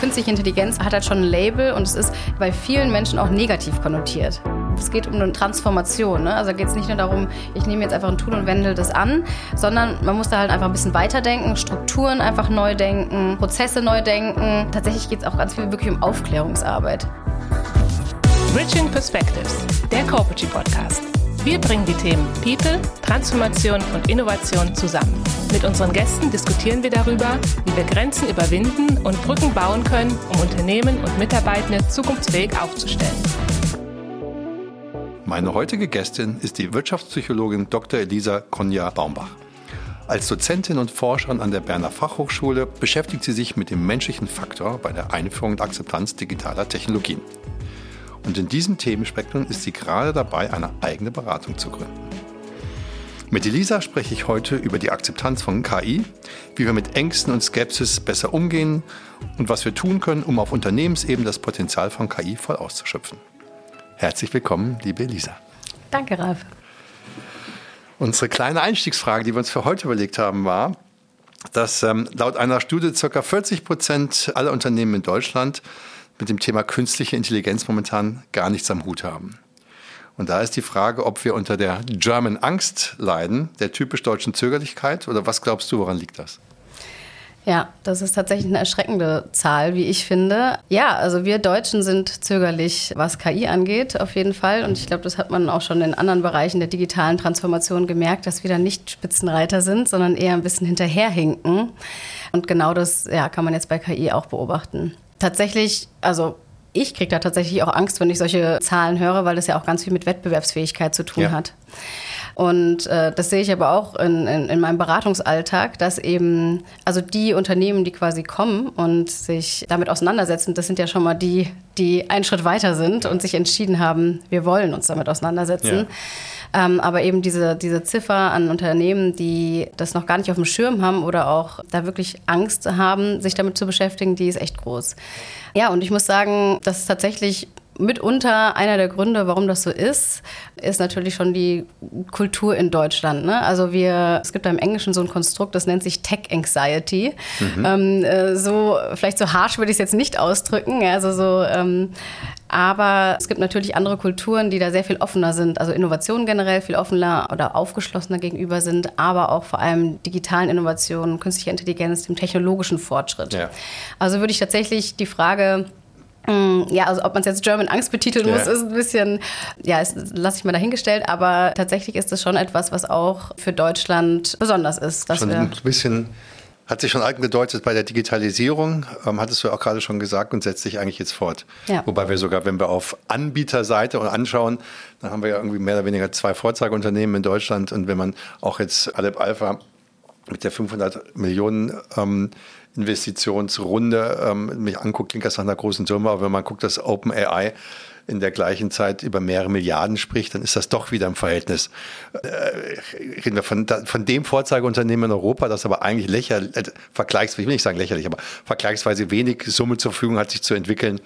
Künstliche Intelligenz hat halt schon ein Label und es ist bei vielen Menschen auch negativ konnotiert. Es geht um eine Transformation. Ne? Also geht es nicht nur darum, ich nehme jetzt einfach ein Tool und wende das an, sondern man muss da halt einfach ein bisschen weiterdenken, Strukturen einfach neu denken, Prozesse neu denken. Tatsächlich geht es auch ganz viel wirklich um Aufklärungsarbeit. Bridging Perspectives, der Corporate Podcast. Wir bringen die Themen People, Transformation und Innovation zusammen. Mit unseren Gästen diskutieren wir darüber, wie wir Grenzen überwinden und Brücken bauen können, um Unternehmen und Mitarbeitende zukunftsfähig aufzustellen. Meine heutige Gästin ist die Wirtschaftspsychologin Dr. Elisa Konja-Baumbach. Als Dozentin und Forscherin an der Berner Fachhochschule beschäftigt sie sich mit dem menschlichen Faktor bei der Einführung und Akzeptanz digitaler Technologien. Und in diesem Themenspektrum ist sie gerade dabei, eine eigene Beratung zu gründen. Mit Elisa spreche ich heute über die Akzeptanz von KI, wie wir mit Ängsten und Skepsis besser umgehen und was wir tun können, um auf Unternehmensebene das Potenzial von KI voll auszuschöpfen. Herzlich willkommen, liebe Elisa. Danke, Ralf. Unsere kleine Einstiegsfrage, die wir uns für heute überlegt haben, war, dass ähm, laut einer Studie ca. 40 Prozent aller Unternehmen in Deutschland mit dem Thema künstliche Intelligenz momentan gar nichts am Hut haben. Und da ist die Frage, ob wir unter der German Angst leiden, der typisch deutschen Zögerlichkeit, oder was glaubst du, woran liegt das? Ja, das ist tatsächlich eine erschreckende Zahl, wie ich finde. Ja, also wir Deutschen sind zögerlich, was KI angeht, auf jeden Fall. Und ich glaube, das hat man auch schon in anderen Bereichen der digitalen Transformation gemerkt, dass wir da nicht Spitzenreiter sind, sondern eher ein bisschen hinterherhinken. Und genau das ja, kann man jetzt bei KI auch beobachten tatsächlich, also ich kriege da tatsächlich auch Angst, wenn ich solche Zahlen höre, weil das ja auch ganz viel mit Wettbewerbsfähigkeit zu tun ja. hat. Und äh, das sehe ich aber auch in, in, in, meinem Beratungsalltag, dass eben, also die Unternehmen, die quasi kommen und sich damit auseinandersetzen, das sind ja schon mal die, die einen Schritt weiter sind und sich entschieden haben, wir wollen uns damit auseinandersetzen. Ja. Ähm, aber eben diese, diese Ziffer an Unternehmen, die das noch gar nicht auf dem Schirm haben oder auch da wirklich Angst haben, sich damit zu beschäftigen, die ist echt groß. Ja, und ich muss sagen, dass es tatsächlich mitunter einer der Gründe, warum das so ist, ist natürlich schon die Kultur in Deutschland. Ne? Also wir, es gibt da im Englischen so ein Konstrukt, das nennt sich Tech Anxiety. Mhm. Ähm, äh, so, vielleicht so harsh würde ich es jetzt nicht ausdrücken. Also so, ähm, aber es gibt natürlich andere Kulturen, die da sehr viel offener sind. Also Innovationen generell viel offener oder aufgeschlossener gegenüber sind, aber auch vor allem digitalen Innovationen, künstlicher Intelligenz, dem technologischen Fortschritt. Ja. Also würde ich tatsächlich die Frage ja, also ob man es jetzt German Angst betiteln muss, ja. ist ein bisschen, ja, lasse ich mal dahingestellt, aber tatsächlich ist es schon etwas, was auch für Deutschland besonders ist. Schon ein bisschen hat sich schon angedeutet bei der Digitalisierung, ähm, hattest du auch gerade schon gesagt und setzt sich eigentlich jetzt fort. Ja. Wobei wir sogar, wenn wir auf Anbieterseite und anschauen, dann haben wir ja irgendwie mehr oder weniger zwei Vorzeigeunternehmen in Deutschland. Und wenn man auch jetzt Alep Alpha mit der 500 Millionen ähm, Investitionsrunde ähm, mich anguckt, klingt das nach einer großen Summe. Aber wenn man guckt, dass OpenAI in der gleichen Zeit über mehrere Milliarden spricht, dann ist das doch wieder im Verhältnis. Äh, reden wir von, von dem Vorzeigeunternehmen in Europa, das aber eigentlich lächerlich, äh, vergleichsweise, ich will nicht sagen lächerlich, aber vergleichsweise wenig Summe zur Verfügung hat, sich zu entwickeln,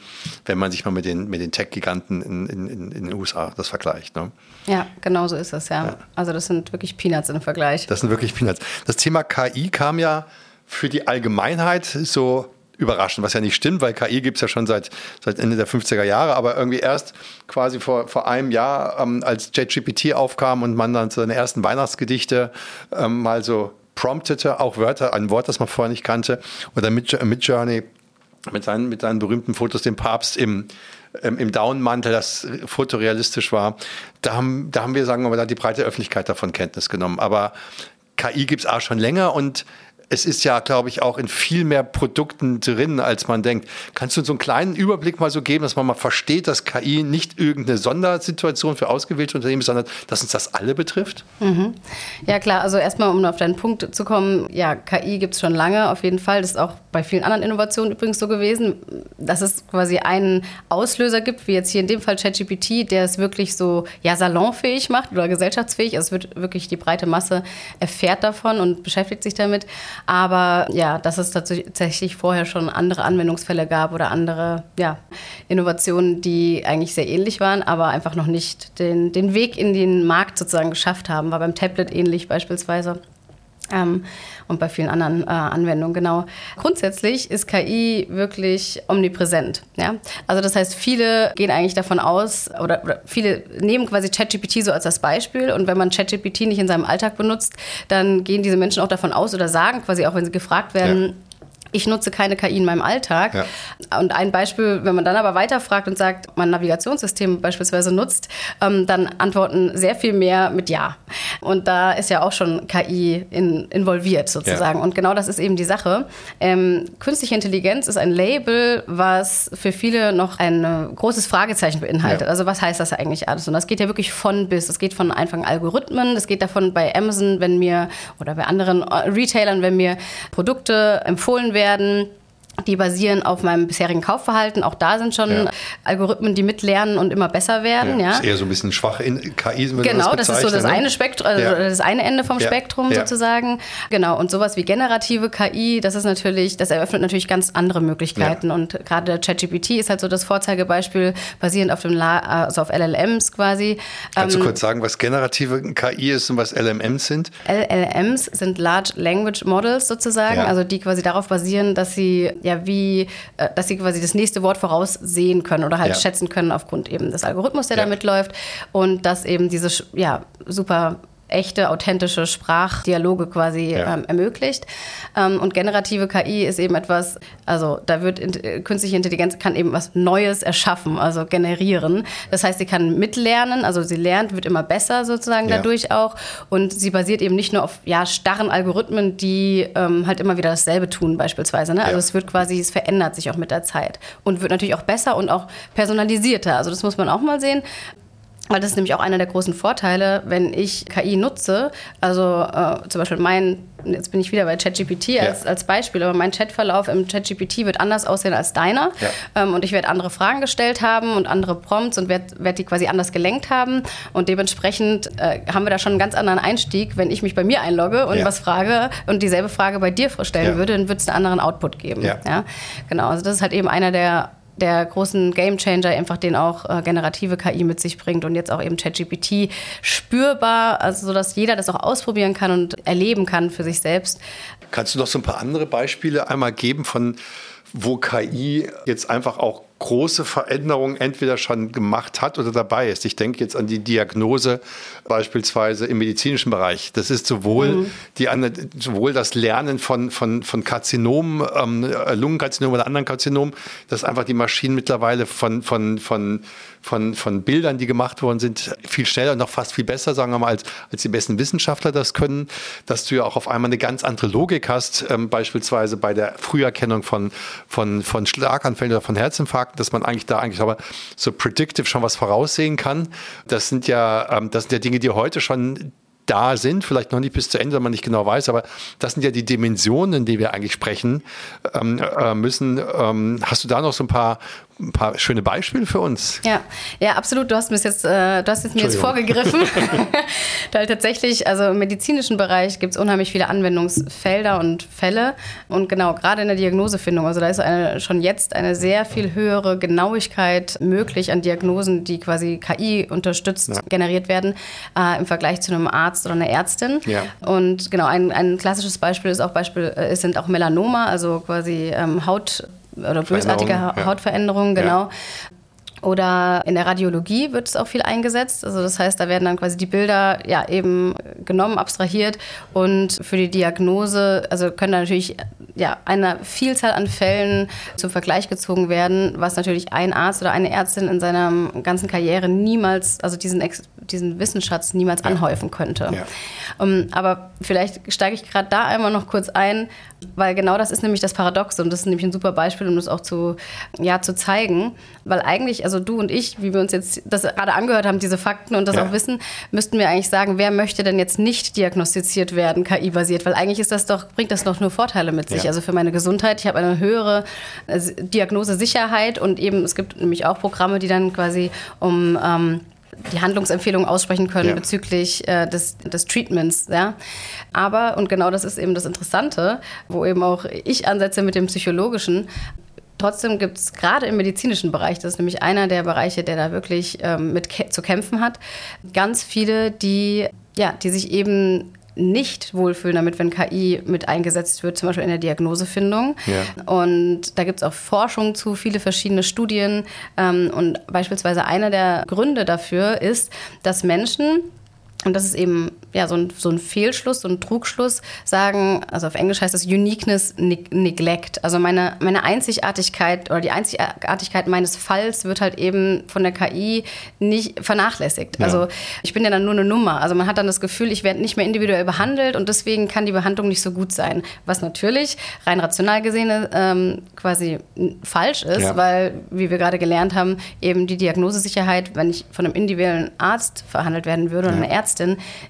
wenn man sich mal mit den, mit den Tech-Giganten in, in, in, in, den USA das vergleicht. Ne? Ja, genau so ist es, ja. ja. Also das sind wirklich Peanuts im Vergleich. Das sind wirklich Peanuts. Das Thema KI kam ja für die Allgemeinheit so überraschend, was ja nicht stimmt, weil KI gibt es ja schon seit, seit Ende der 50er Jahre, aber irgendwie erst quasi vor, vor einem Jahr, ähm, als JetGPT aufkam und man dann seine ersten Weihnachtsgedichte ähm, mal so promptete, auch Wörter, ein Wort, das man vorher nicht kannte, oder mit, mit Journey, mit seinen, mit seinen berühmten Fotos, dem Papst im, im Downmantel, das fotorealistisch war. Da haben, da haben wir, sagen wir mal, die breite Öffentlichkeit davon Kenntnis genommen. Aber KI gibt es auch schon länger und es ist ja, glaube ich, auch in viel mehr Produkten drin, als man denkt. Kannst du so einen kleinen Überblick mal so geben, dass man mal versteht, dass KI nicht irgendeine Sondersituation für ausgewählte Unternehmen ist, sondern dass uns das alle betrifft? Mhm. Ja, klar. Also erstmal, um auf deinen Punkt zu kommen, ja, KI gibt es schon lange, auf jeden Fall. Das ist auch bei vielen anderen Innovationen übrigens so gewesen, dass es quasi einen Auslöser gibt, wie jetzt hier in dem Fall ChatGPT, der es wirklich so ja, salonfähig macht oder gesellschaftsfähig. Also es wird wirklich die breite Masse erfährt davon und beschäftigt sich damit. Aber ja, dass es tatsächlich vorher schon andere Anwendungsfälle gab oder andere ja, Innovationen, die eigentlich sehr ähnlich waren, aber einfach noch nicht den, den Weg in den Markt sozusagen geschafft haben. War beim Tablet ähnlich beispielsweise. Ähm, und bei vielen anderen äh, Anwendungen, genau. Grundsätzlich ist KI wirklich omnipräsent. Ja? Also das heißt, viele gehen eigentlich davon aus, oder, oder viele nehmen quasi ChatGPT so als das Beispiel. Und wenn man ChatGPT nicht in seinem Alltag benutzt, dann gehen diese Menschen auch davon aus oder sagen quasi auch, wenn sie gefragt werden, ja ich nutze keine KI in meinem Alltag. Ja. Und ein Beispiel, wenn man dann aber weiterfragt und sagt, mein Navigationssystem beispielsweise nutzt, ähm, dann antworten sehr viel mehr mit Ja. Und da ist ja auch schon KI in, involviert sozusagen. Ja. Und genau das ist eben die Sache. Ähm, künstliche Intelligenz ist ein Label, was für viele noch ein äh, großes Fragezeichen beinhaltet. Ja. Also was heißt das eigentlich alles? Und das geht ja wirklich von bis. Es geht von einfachen Algorithmen, es geht davon bei Amazon, wenn mir oder bei anderen äh, Retailern, wenn mir Produkte empfohlen werden, werden die basieren auf meinem bisherigen Kaufverhalten. Auch da sind schon ja. Algorithmen, die mitlernen und immer besser werden. Ja, ja. Ist eher so ein bisschen schwach in KI. Genau, das, das ist so das ne? eine Spektrum, also ja. das eine Ende vom Spektrum sozusagen. Genau. Und sowas wie generative KI, das ist natürlich, das eröffnet natürlich ganz andere Möglichkeiten. Und gerade der ChatGPT ist halt so das Vorzeigebeispiel, basierend auf dem La also auf LLMs quasi. Kannst ähm, du kurz sagen, was generative KI ist und was LLMs sind? LLMs sind Large Language Models sozusagen, also die quasi darauf basieren, dass sie ja wie, äh, dass sie quasi das nächste Wort voraussehen können oder halt ja. schätzen können aufgrund eben des Algorithmus, der ja. da mitläuft und dass eben diese ja super echte, authentische Sprachdialoge quasi ja. ähm, ermöglicht. Ähm, und generative KI ist eben etwas, also da wird in, künstliche Intelligenz kann eben was Neues erschaffen, also generieren. Das heißt, sie kann mitlernen, also sie lernt, wird immer besser sozusagen ja. dadurch auch. Und sie basiert eben nicht nur auf ja, starren Algorithmen, die ähm, halt immer wieder dasselbe tun, beispielsweise. Ne? Also ja. es wird quasi, es verändert sich auch mit der Zeit und wird natürlich auch besser und auch personalisierter. Also das muss man auch mal sehen. Weil das ist nämlich auch einer der großen Vorteile, wenn ich KI nutze. Also äh, zum Beispiel mein, jetzt bin ich wieder bei ChatGPT als, ja. als Beispiel, aber mein Chatverlauf im ChatGPT wird anders aussehen als deiner. Ja. Ähm, und ich werde andere Fragen gestellt haben und andere Prompts und werde werd die quasi anders gelenkt haben. Und dementsprechend äh, haben wir da schon einen ganz anderen Einstieg. Wenn ich mich bei mir einlogge und ja. was frage und dieselbe Frage bei dir vorstellen würde, dann wird es einen anderen Output geben. Ja. Genau, also das ist halt eben einer der der großen Gamechanger, einfach den auch äh, generative KI mit sich bringt und jetzt auch eben ChatGPT spürbar, also so dass jeder das auch ausprobieren kann und erleben kann für sich selbst. Kannst du noch so ein paar andere Beispiele einmal geben von wo KI jetzt einfach auch große Veränderungen entweder schon gemacht hat oder dabei ist. Ich denke jetzt an die Diagnose beispielsweise im medizinischen Bereich. Das ist sowohl, mhm. die, sowohl das Lernen von, von, von Karzinomen, ähm, Lungenkarzinomen oder anderen Karzinomen, dass einfach die Maschinen mittlerweile von, von, von, von, von Bildern, die gemacht worden sind, viel schneller und noch fast viel besser, sagen wir mal, als, als die besten Wissenschaftler das können. Dass du ja auch auf einmal eine ganz andere Logik hast, ähm, beispielsweise bei der Früherkennung von, von, von Schlaganfällen oder von Herzinfarkten gesagt, dass man eigentlich da eigentlich aber so predictive schon was voraussehen kann. Das sind ja, ähm, das sind ja Dinge, die heute schon da sind, vielleicht noch nicht bis zu Ende, wenn man nicht genau weiß, aber das sind ja die Dimensionen, die wir eigentlich sprechen ähm, äh, müssen. Ähm, hast du da noch so ein paar ein paar schöne Beispiele für uns. Ja, ja, absolut. Du hast, mir jetzt, äh, du hast jetzt mir jetzt vorgegriffen. Weil tatsächlich, also im medizinischen Bereich gibt es unheimlich viele Anwendungsfelder und Fälle. Und genau, gerade in der Diagnosefindung, also da ist eine, schon jetzt eine sehr viel höhere Genauigkeit möglich an Diagnosen, die quasi KI unterstützt ja. generiert werden, äh, im Vergleich zu einem Arzt oder einer Ärztin. Ja. Und genau, ein, ein klassisches Beispiel ist auch Beispiel, äh, sind auch Melanoma, also quasi ähm, Haut oder bösartige ja. Hautveränderungen, genau. Ja. Oder in der Radiologie wird es auch viel eingesetzt. Also das heißt, da werden dann quasi die Bilder ja eben genommen, abstrahiert und für die Diagnose, also können da natürlich ja eine Vielzahl an Fällen zum Vergleich gezogen werden, was natürlich ein Arzt oder eine Ärztin in seiner ganzen Karriere niemals, also diesen, diesen Wissensschatz niemals ja. anhäufen könnte. Ja. Um, ähm, aber vielleicht steige ich gerade da einmal noch kurz ein, weil genau das ist nämlich das Paradoxe und das ist nämlich ein super Beispiel, um das auch zu, ja, zu zeigen. Weil eigentlich, also du und ich, wie wir uns jetzt das gerade angehört haben, diese Fakten und das ja. auch wissen, müssten wir eigentlich sagen, wer möchte denn jetzt nicht diagnostiziert werden, KI-basiert? Weil eigentlich ist das doch, bringt das doch nur Vorteile mit sich. Ja. Also für meine Gesundheit, ich habe eine höhere äh, Diagnosesicherheit und eben es gibt nämlich auch Programme, die dann quasi um ähm, die Handlungsempfehlungen aussprechen können ja. bezüglich äh, des, des Treatments. Ja? Aber, und genau das ist eben das Interessante, wo eben auch ich ansetze mit dem Psychologischen, Trotzdem gibt es gerade im medizinischen Bereich, das ist nämlich einer der Bereiche, der da wirklich ähm, mit zu kämpfen hat, ganz viele, die, ja, die sich eben nicht wohlfühlen damit, wenn KI mit eingesetzt wird, zum Beispiel in der Diagnosefindung. Ja. Und da gibt es auch Forschung zu, viele verschiedene Studien. Ähm, und beispielsweise einer der Gründe dafür ist, dass Menschen und das ist eben ja, so, ein, so ein Fehlschluss, so ein Trugschluss, sagen, also auf Englisch heißt das Uniqueness Neglect. Also meine, meine Einzigartigkeit oder die Einzigartigkeit meines Falls wird halt eben von der KI nicht vernachlässigt. Ja. Also ich bin ja dann nur eine Nummer. Also man hat dann das Gefühl, ich werde nicht mehr individuell behandelt und deswegen kann die Behandlung nicht so gut sein. Was natürlich rein rational gesehen ähm, quasi falsch ist, ja. weil, wie wir gerade gelernt haben, eben die Diagnosesicherheit, wenn ich von einem individuellen Arzt verhandelt werden würde oder ja. einer Ärztin,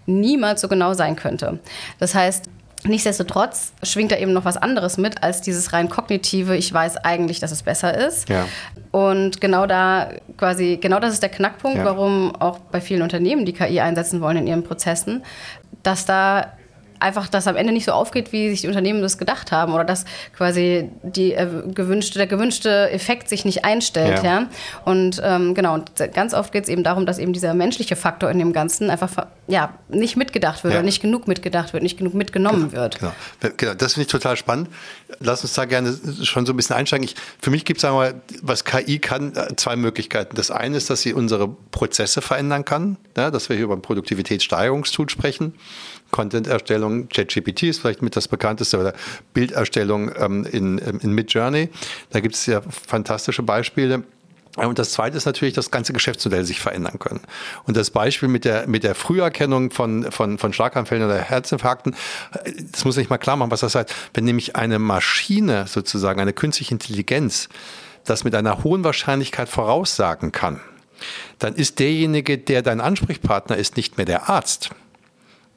niemals so genau sein könnte. Das heißt, Nichtsdestotrotz schwingt da eben noch was anderes mit als dieses rein kognitive, ich weiß eigentlich, dass es besser ist. Ja. Und genau da quasi, genau das ist der Knackpunkt, ja. warum auch bei vielen Unternehmen die KI einsetzen wollen in ihren Prozessen, dass da einfach das am Ende nicht so aufgeht, wie sich die Unternehmen das gedacht haben oder dass quasi die, äh, gewünschte, der gewünschte Effekt sich nicht einstellt. Ja. ja? Und ähm, genau, und ganz oft geht es eben darum, dass eben dieser menschliche Faktor in dem Ganzen einfach ja, nicht mitgedacht wird ja. oder nicht genug mitgedacht wird, nicht genug mitgenommen genau, wird. Genau, genau. das finde ich total spannend. Lass uns da gerne schon so ein bisschen einsteigen. Ich, für mich gibt es, sagen wir mal, was KI kann, äh, zwei Möglichkeiten. Das eine ist, dass sie unsere Prozesse verändern kann, ja, dass wir hier über ein Produktivitätssteigerungstool sprechen. Content-Erstellung, ChatGPT ist vielleicht mit das bekannteste oder Bilderstellung ähm, in, ähm, in Midjourney. Da gibt es ja fantastische Beispiele. Und das Zweite ist natürlich, dass das ganze Geschäftsmodell sich verändern können. Und das Beispiel mit der, mit der Früherkennung von, von, von Schlaganfällen oder Herzinfarkten, das muss ich mal klar machen, was das heißt. Wenn nämlich eine Maschine sozusagen, eine künstliche Intelligenz, das mit einer hohen Wahrscheinlichkeit voraussagen kann, dann ist derjenige, der dein Ansprechpartner ist, nicht mehr der Arzt,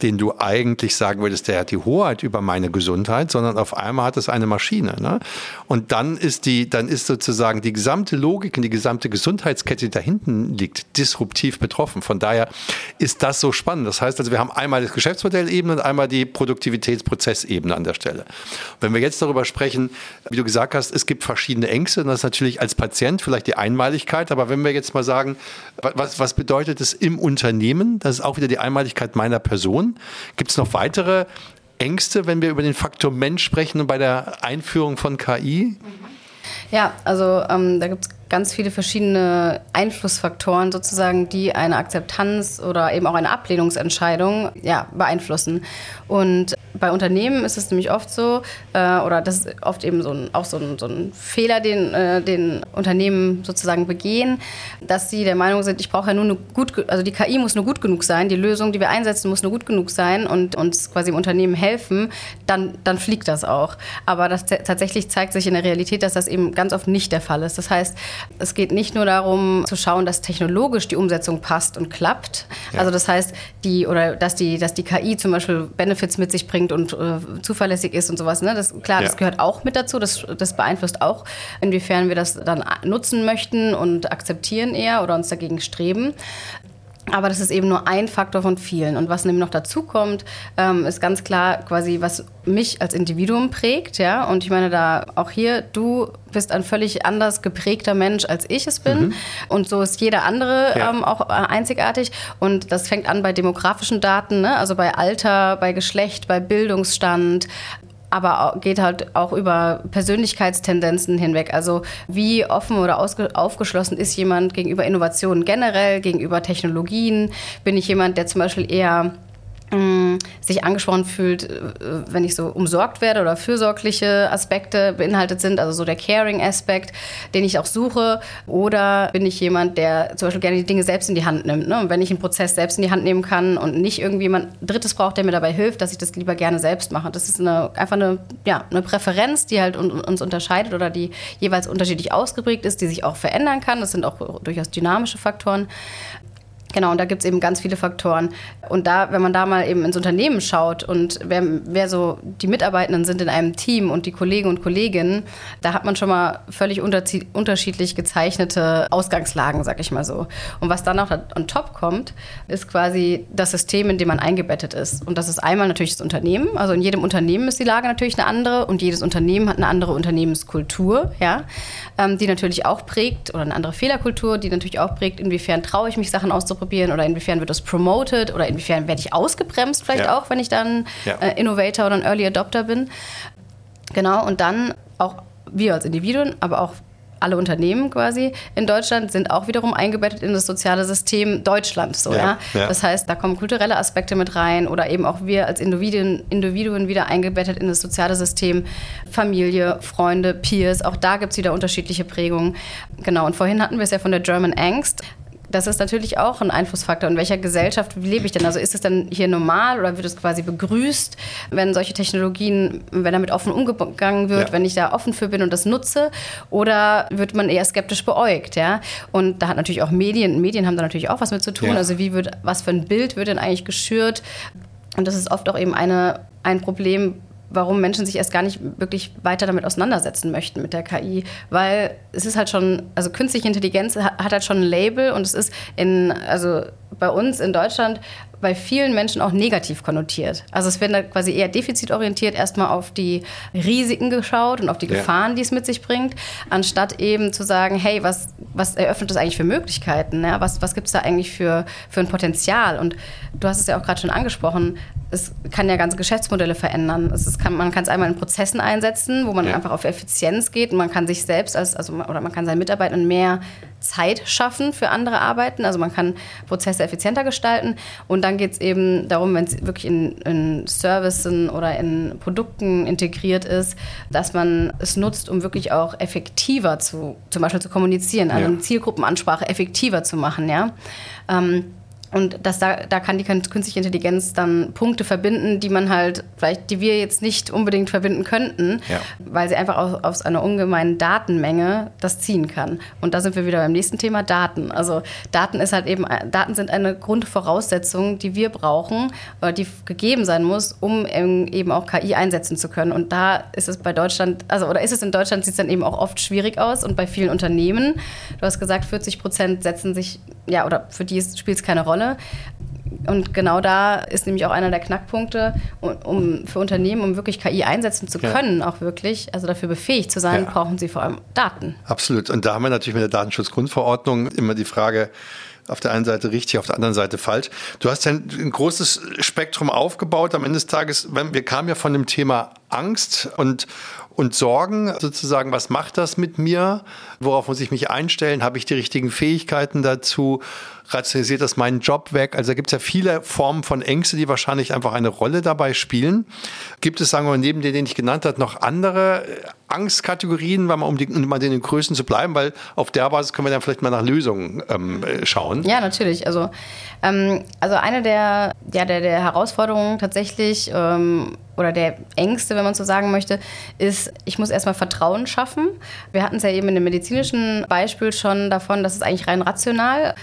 den du eigentlich sagen würdest, der hat die Hoheit über meine Gesundheit, sondern auf einmal hat es eine Maschine. Ne? Und dann ist die, dann ist sozusagen die gesamte Logik und die gesamte Gesundheitskette, die da hinten liegt, disruptiv betroffen. Von daher ist das so spannend. Das heißt also, wir haben einmal das Geschäftsmodellebene und einmal die Produktivitätsprozessebene an der Stelle. wenn wir jetzt darüber sprechen, wie du gesagt hast, es gibt verschiedene Ängste, und das ist natürlich als Patient vielleicht die Einmaligkeit, aber wenn wir jetzt mal sagen, was, was bedeutet es im Unternehmen? Das ist auch wieder die Einmaligkeit meiner Person. Gibt es noch weitere Ängste, wenn wir über den Faktor Mensch sprechen und bei der Einführung von KI? Ja, also ähm, da gibt es ganz viele verschiedene Einflussfaktoren sozusagen, die eine Akzeptanz oder eben auch eine Ablehnungsentscheidung ja, beeinflussen. Und bei Unternehmen ist es nämlich oft so, äh, oder das ist oft eben so ein, auch so ein, so ein Fehler, den, äh, den Unternehmen sozusagen begehen, dass sie der Meinung sind, ich brauche ja nur eine gut, also die KI muss nur gut genug sein, die Lösung, die wir einsetzen, muss nur gut genug sein und uns quasi im Unternehmen helfen, dann, dann fliegt das auch. Aber das tatsächlich zeigt sich in der Realität, dass das eben ganz oft nicht der Fall ist. Das heißt, es geht nicht nur darum zu schauen, dass technologisch die Umsetzung passt und klappt. Ja. Also das heißt, die oder dass die, dass die KI zum Beispiel Benefits mit sich bringt und äh, zuverlässig ist und sowas. Ne? Das, klar, ja. das gehört auch mit dazu. Das, das beeinflusst auch, inwiefern wir das dann nutzen möchten und akzeptieren eher oder uns dagegen streben. Aber das ist eben nur ein Faktor von vielen. Und was nämlich noch dazu kommt, ähm, ist ganz klar quasi, was mich als Individuum prägt. Ja? Und ich meine, da auch hier, du bist ein völlig anders geprägter Mensch, als ich es bin. Mhm. Und so ist jeder andere ja. ähm, auch äh, einzigartig. Und das fängt an bei demografischen Daten, ne? also bei Alter, bei Geschlecht, bei Bildungsstand, aber geht halt auch über Persönlichkeitstendenzen hinweg. Also wie offen oder aufgeschlossen ist jemand gegenüber Innovationen generell, gegenüber Technologien? Bin ich jemand, der zum Beispiel eher sich angesprochen fühlt, äh, wenn ich so umsorgt werde oder fürsorgliche Aspekte beinhaltet sind, also so der Caring-Aspekt, den ich auch suche. Oder bin ich jemand, der zum Beispiel gerne die Dinge selbst in die Hand nimmt. Ne? Und wenn ich einen Prozess selbst in die Hand nehmen kann und nicht irgendwie jemand Drittes braucht, der mir dabei hilft, dass ich das lieber gerne selbst mache. Das ist eine, einfach eine, ja, eine Präferenz, die halt uns unterscheidet oder die jeweils unterschiedlich ausgeprägt ist, die sich auch verändern kann. Das sind auch durchaus dynamische Faktoren. Genau, und da gibt es eben ganz viele Faktoren. Und da, wenn man da mal eben ins Unternehmen schaut und wer, wer so die Mitarbeitenden sind in einem Team und die Kollegen und Kolleginnen, da hat man schon mal völlig unterschiedlich gezeichnete Ausgangslagen, sag ich mal so. Und was dann noch on top kommt, ist quasi das System, in dem man eingebettet ist. Und das ist einmal natürlich das Unternehmen. Also in jedem Unternehmen ist die Lage natürlich eine andere und jedes Unternehmen hat eine andere Unternehmenskultur, ja, ähm, die natürlich auch prägt, oder eine andere Fehlerkultur, die natürlich auch prägt, inwiefern traue ich mich Sachen auszuprobieren ausprobieren oder inwiefern wird das promoted oder inwiefern werde ich ausgebremst vielleicht ja. auch, wenn ich dann ja. äh, Innovator oder ein Early Adopter bin. Genau, und dann auch wir als Individuen, aber auch alle Unternehmen quasi in Deutschland sind auch wiederum eingebettet in das soziale System Deutschland. So, ja, ja. Das heißt, da kommen kulturelle Aspekte mit rein oder eben auch wir als Individuen, Individuen wieder eingebettet in das soziale System Familie, Freunde, Peers. Auch da gibt es wieder unterschiedliche Prägungen. Genau, und vorhin hatten wir es ja von der German Angst das ist natürlich auch ein Einflussfaktor. In welcher Gesellschaft lebe ich denn? Also ist es dann hier normal oder wird es quasi begrüßt, wenn solche Technologien, wenn damit offen umgegangen wird, ja. wenn ich da offen für bin und das nutze? Oder wird man eher skeptisch beäugt? Ja? Und da hat natürlich auch Medien, Medien haben da natürlich auch was mit zu tun. Ja. Also wie wird, was für ein Bild wird denn eigentlich geschürt? Und das ist oft auch eben eine, ein Problem, warum Menschen sich erst gar nicht wirklich weiter damit auseinandersetzen möchten mit der KI, weil es ist halt schon, also künstliche Intelligenz hat, halt schon ein Label und es ist in, also bei uns in Deutschland bei vielen Menschen auch negativ konnotiert. Also es wird da quasi eher defizitorientiert erstmal auf die Risiken geschaut und auf die ja. Gefahren, die es mit sich bringt, anstatt eben zu sagen, hey, was, was eröffnet das eigentlich für Möglichkeiten? Ja? Was, was gibt es da eigentlich für, für ein Potenzial? Und du hast es ja auch gerade schon angesprochen, es kann ja ganze Geschäftsmodelle verändern. Es kann, man kann es einmal in Prozessen einsetzen, wo man ja. einfach auf Effizienz geht und man kann sich selbst als, also, oder man kann seinen Mitarbeitern mehr Zeit schaffen für andere Arbeiten. Also man kann Prozesse effizienter gestalten. Und dann geht es eben darum, wenn es wirklich in, in Services oder in Produkten integriert ist, dass man es nutzt, um wirklich auch effektiver zu, zum Beispiel zu kommunizieren, also ja. eine Zielgruppenansprache effektiver zu machen, ja. Ähm, und das, da, da kann die künstliche Intelligenz dann Punkte verbinden, die man halt, vielleicht, die wir jetzt nicht unbedingt verbinden könnten, ja. weil sie einfach aus, aus, einer ungemeinen Datenmenge das ziehen kann. Und da sind wir wieder beim nächsten Thema, Daten. Also Daten ist halt eben, Daten sind eine Grundvoraussetzung, die wir brauchen, oder die gegeben sein muss, um eben auch KI einsetzen zu können. Und da ist es bei Deutschland, also oder ist es in Deutschland, sieht es dann eben auch oft schwierig aus und bei vielen Unternehmen. Du hast gesagt, 40 Prozent setzen sich, ja, oder für die spielt es keine Rolle Rolle. Und genau da ist nämlich auch einer der Knackpunkte, um, für Unternehmen, um wirklich KI einsetzen zu können, ja. auch wirklich, also dafür befähigt zu sein, ja. brauchen sie vor allem Daten. Absolut. Und da haben wir natürlich mit der Datenschutzgrundverordnung immer die Frage, auf der einen Seite richtig, auf der anderen Seite falsch. Du hast ein, ein großes Spektrum aufgebaut. Am Ende des Tages, wir kamen ja von dem Thema Angst und, und Sorgen, sozusagen, was macht das mit mir? Worauf muss ich mich einstellen? Habe ich die richtigen Fähigkeiten dazu? Rationalisiert das meinen Job weg? Also da gibt es ja viele Formen von Ängste, die wahrscheinlich einfach eine Rolle dabei spielen. Gibt es, sagen wir mal, neben denen, den ich genannt habe, noch andere äh, Angstkategorien, weil man, um, die, um mal den Größen zu bleiben, weil auf der Basis können wir dann vielleicht mal nach Lösungen ähm, äh, schauen. Ja, natürlich. Also, ähm, also eine der, ja, der, der Herausforderungen tatsächlich ähm, oder der Ängste, wenn man so sagen möchte, ist, ich muss erstmal Vertrauen schaffen. Wir hatten es ja eben in dem medizinischen Beispiel schon davon, dass es eigentlich rein rational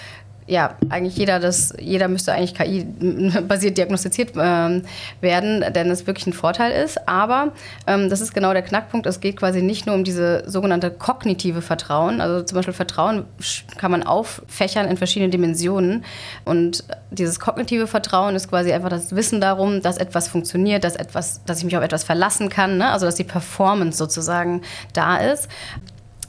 ja, eigentlich jeder, das, jeder müsste eigentlich KI-basiert diagnostiziert ähm, werden, denn es wirklich ein Vorteil ist. Aber ähm, das ist genau der Knackpunkt. Es geht quasi nicht nur um diese sogenannte kognitive Vertrauen. Also zum Beispiel Vertrauen kann man auffächern in verschiedene Dimensionen. Und dieses kognitive Vertrauen ist quasi einfach das Wissen darum, dass etwas funktioniert, dass, etwas, dass ich mich auf etwas verlassen kann, ne? also dass die Performance sozusagen da ist.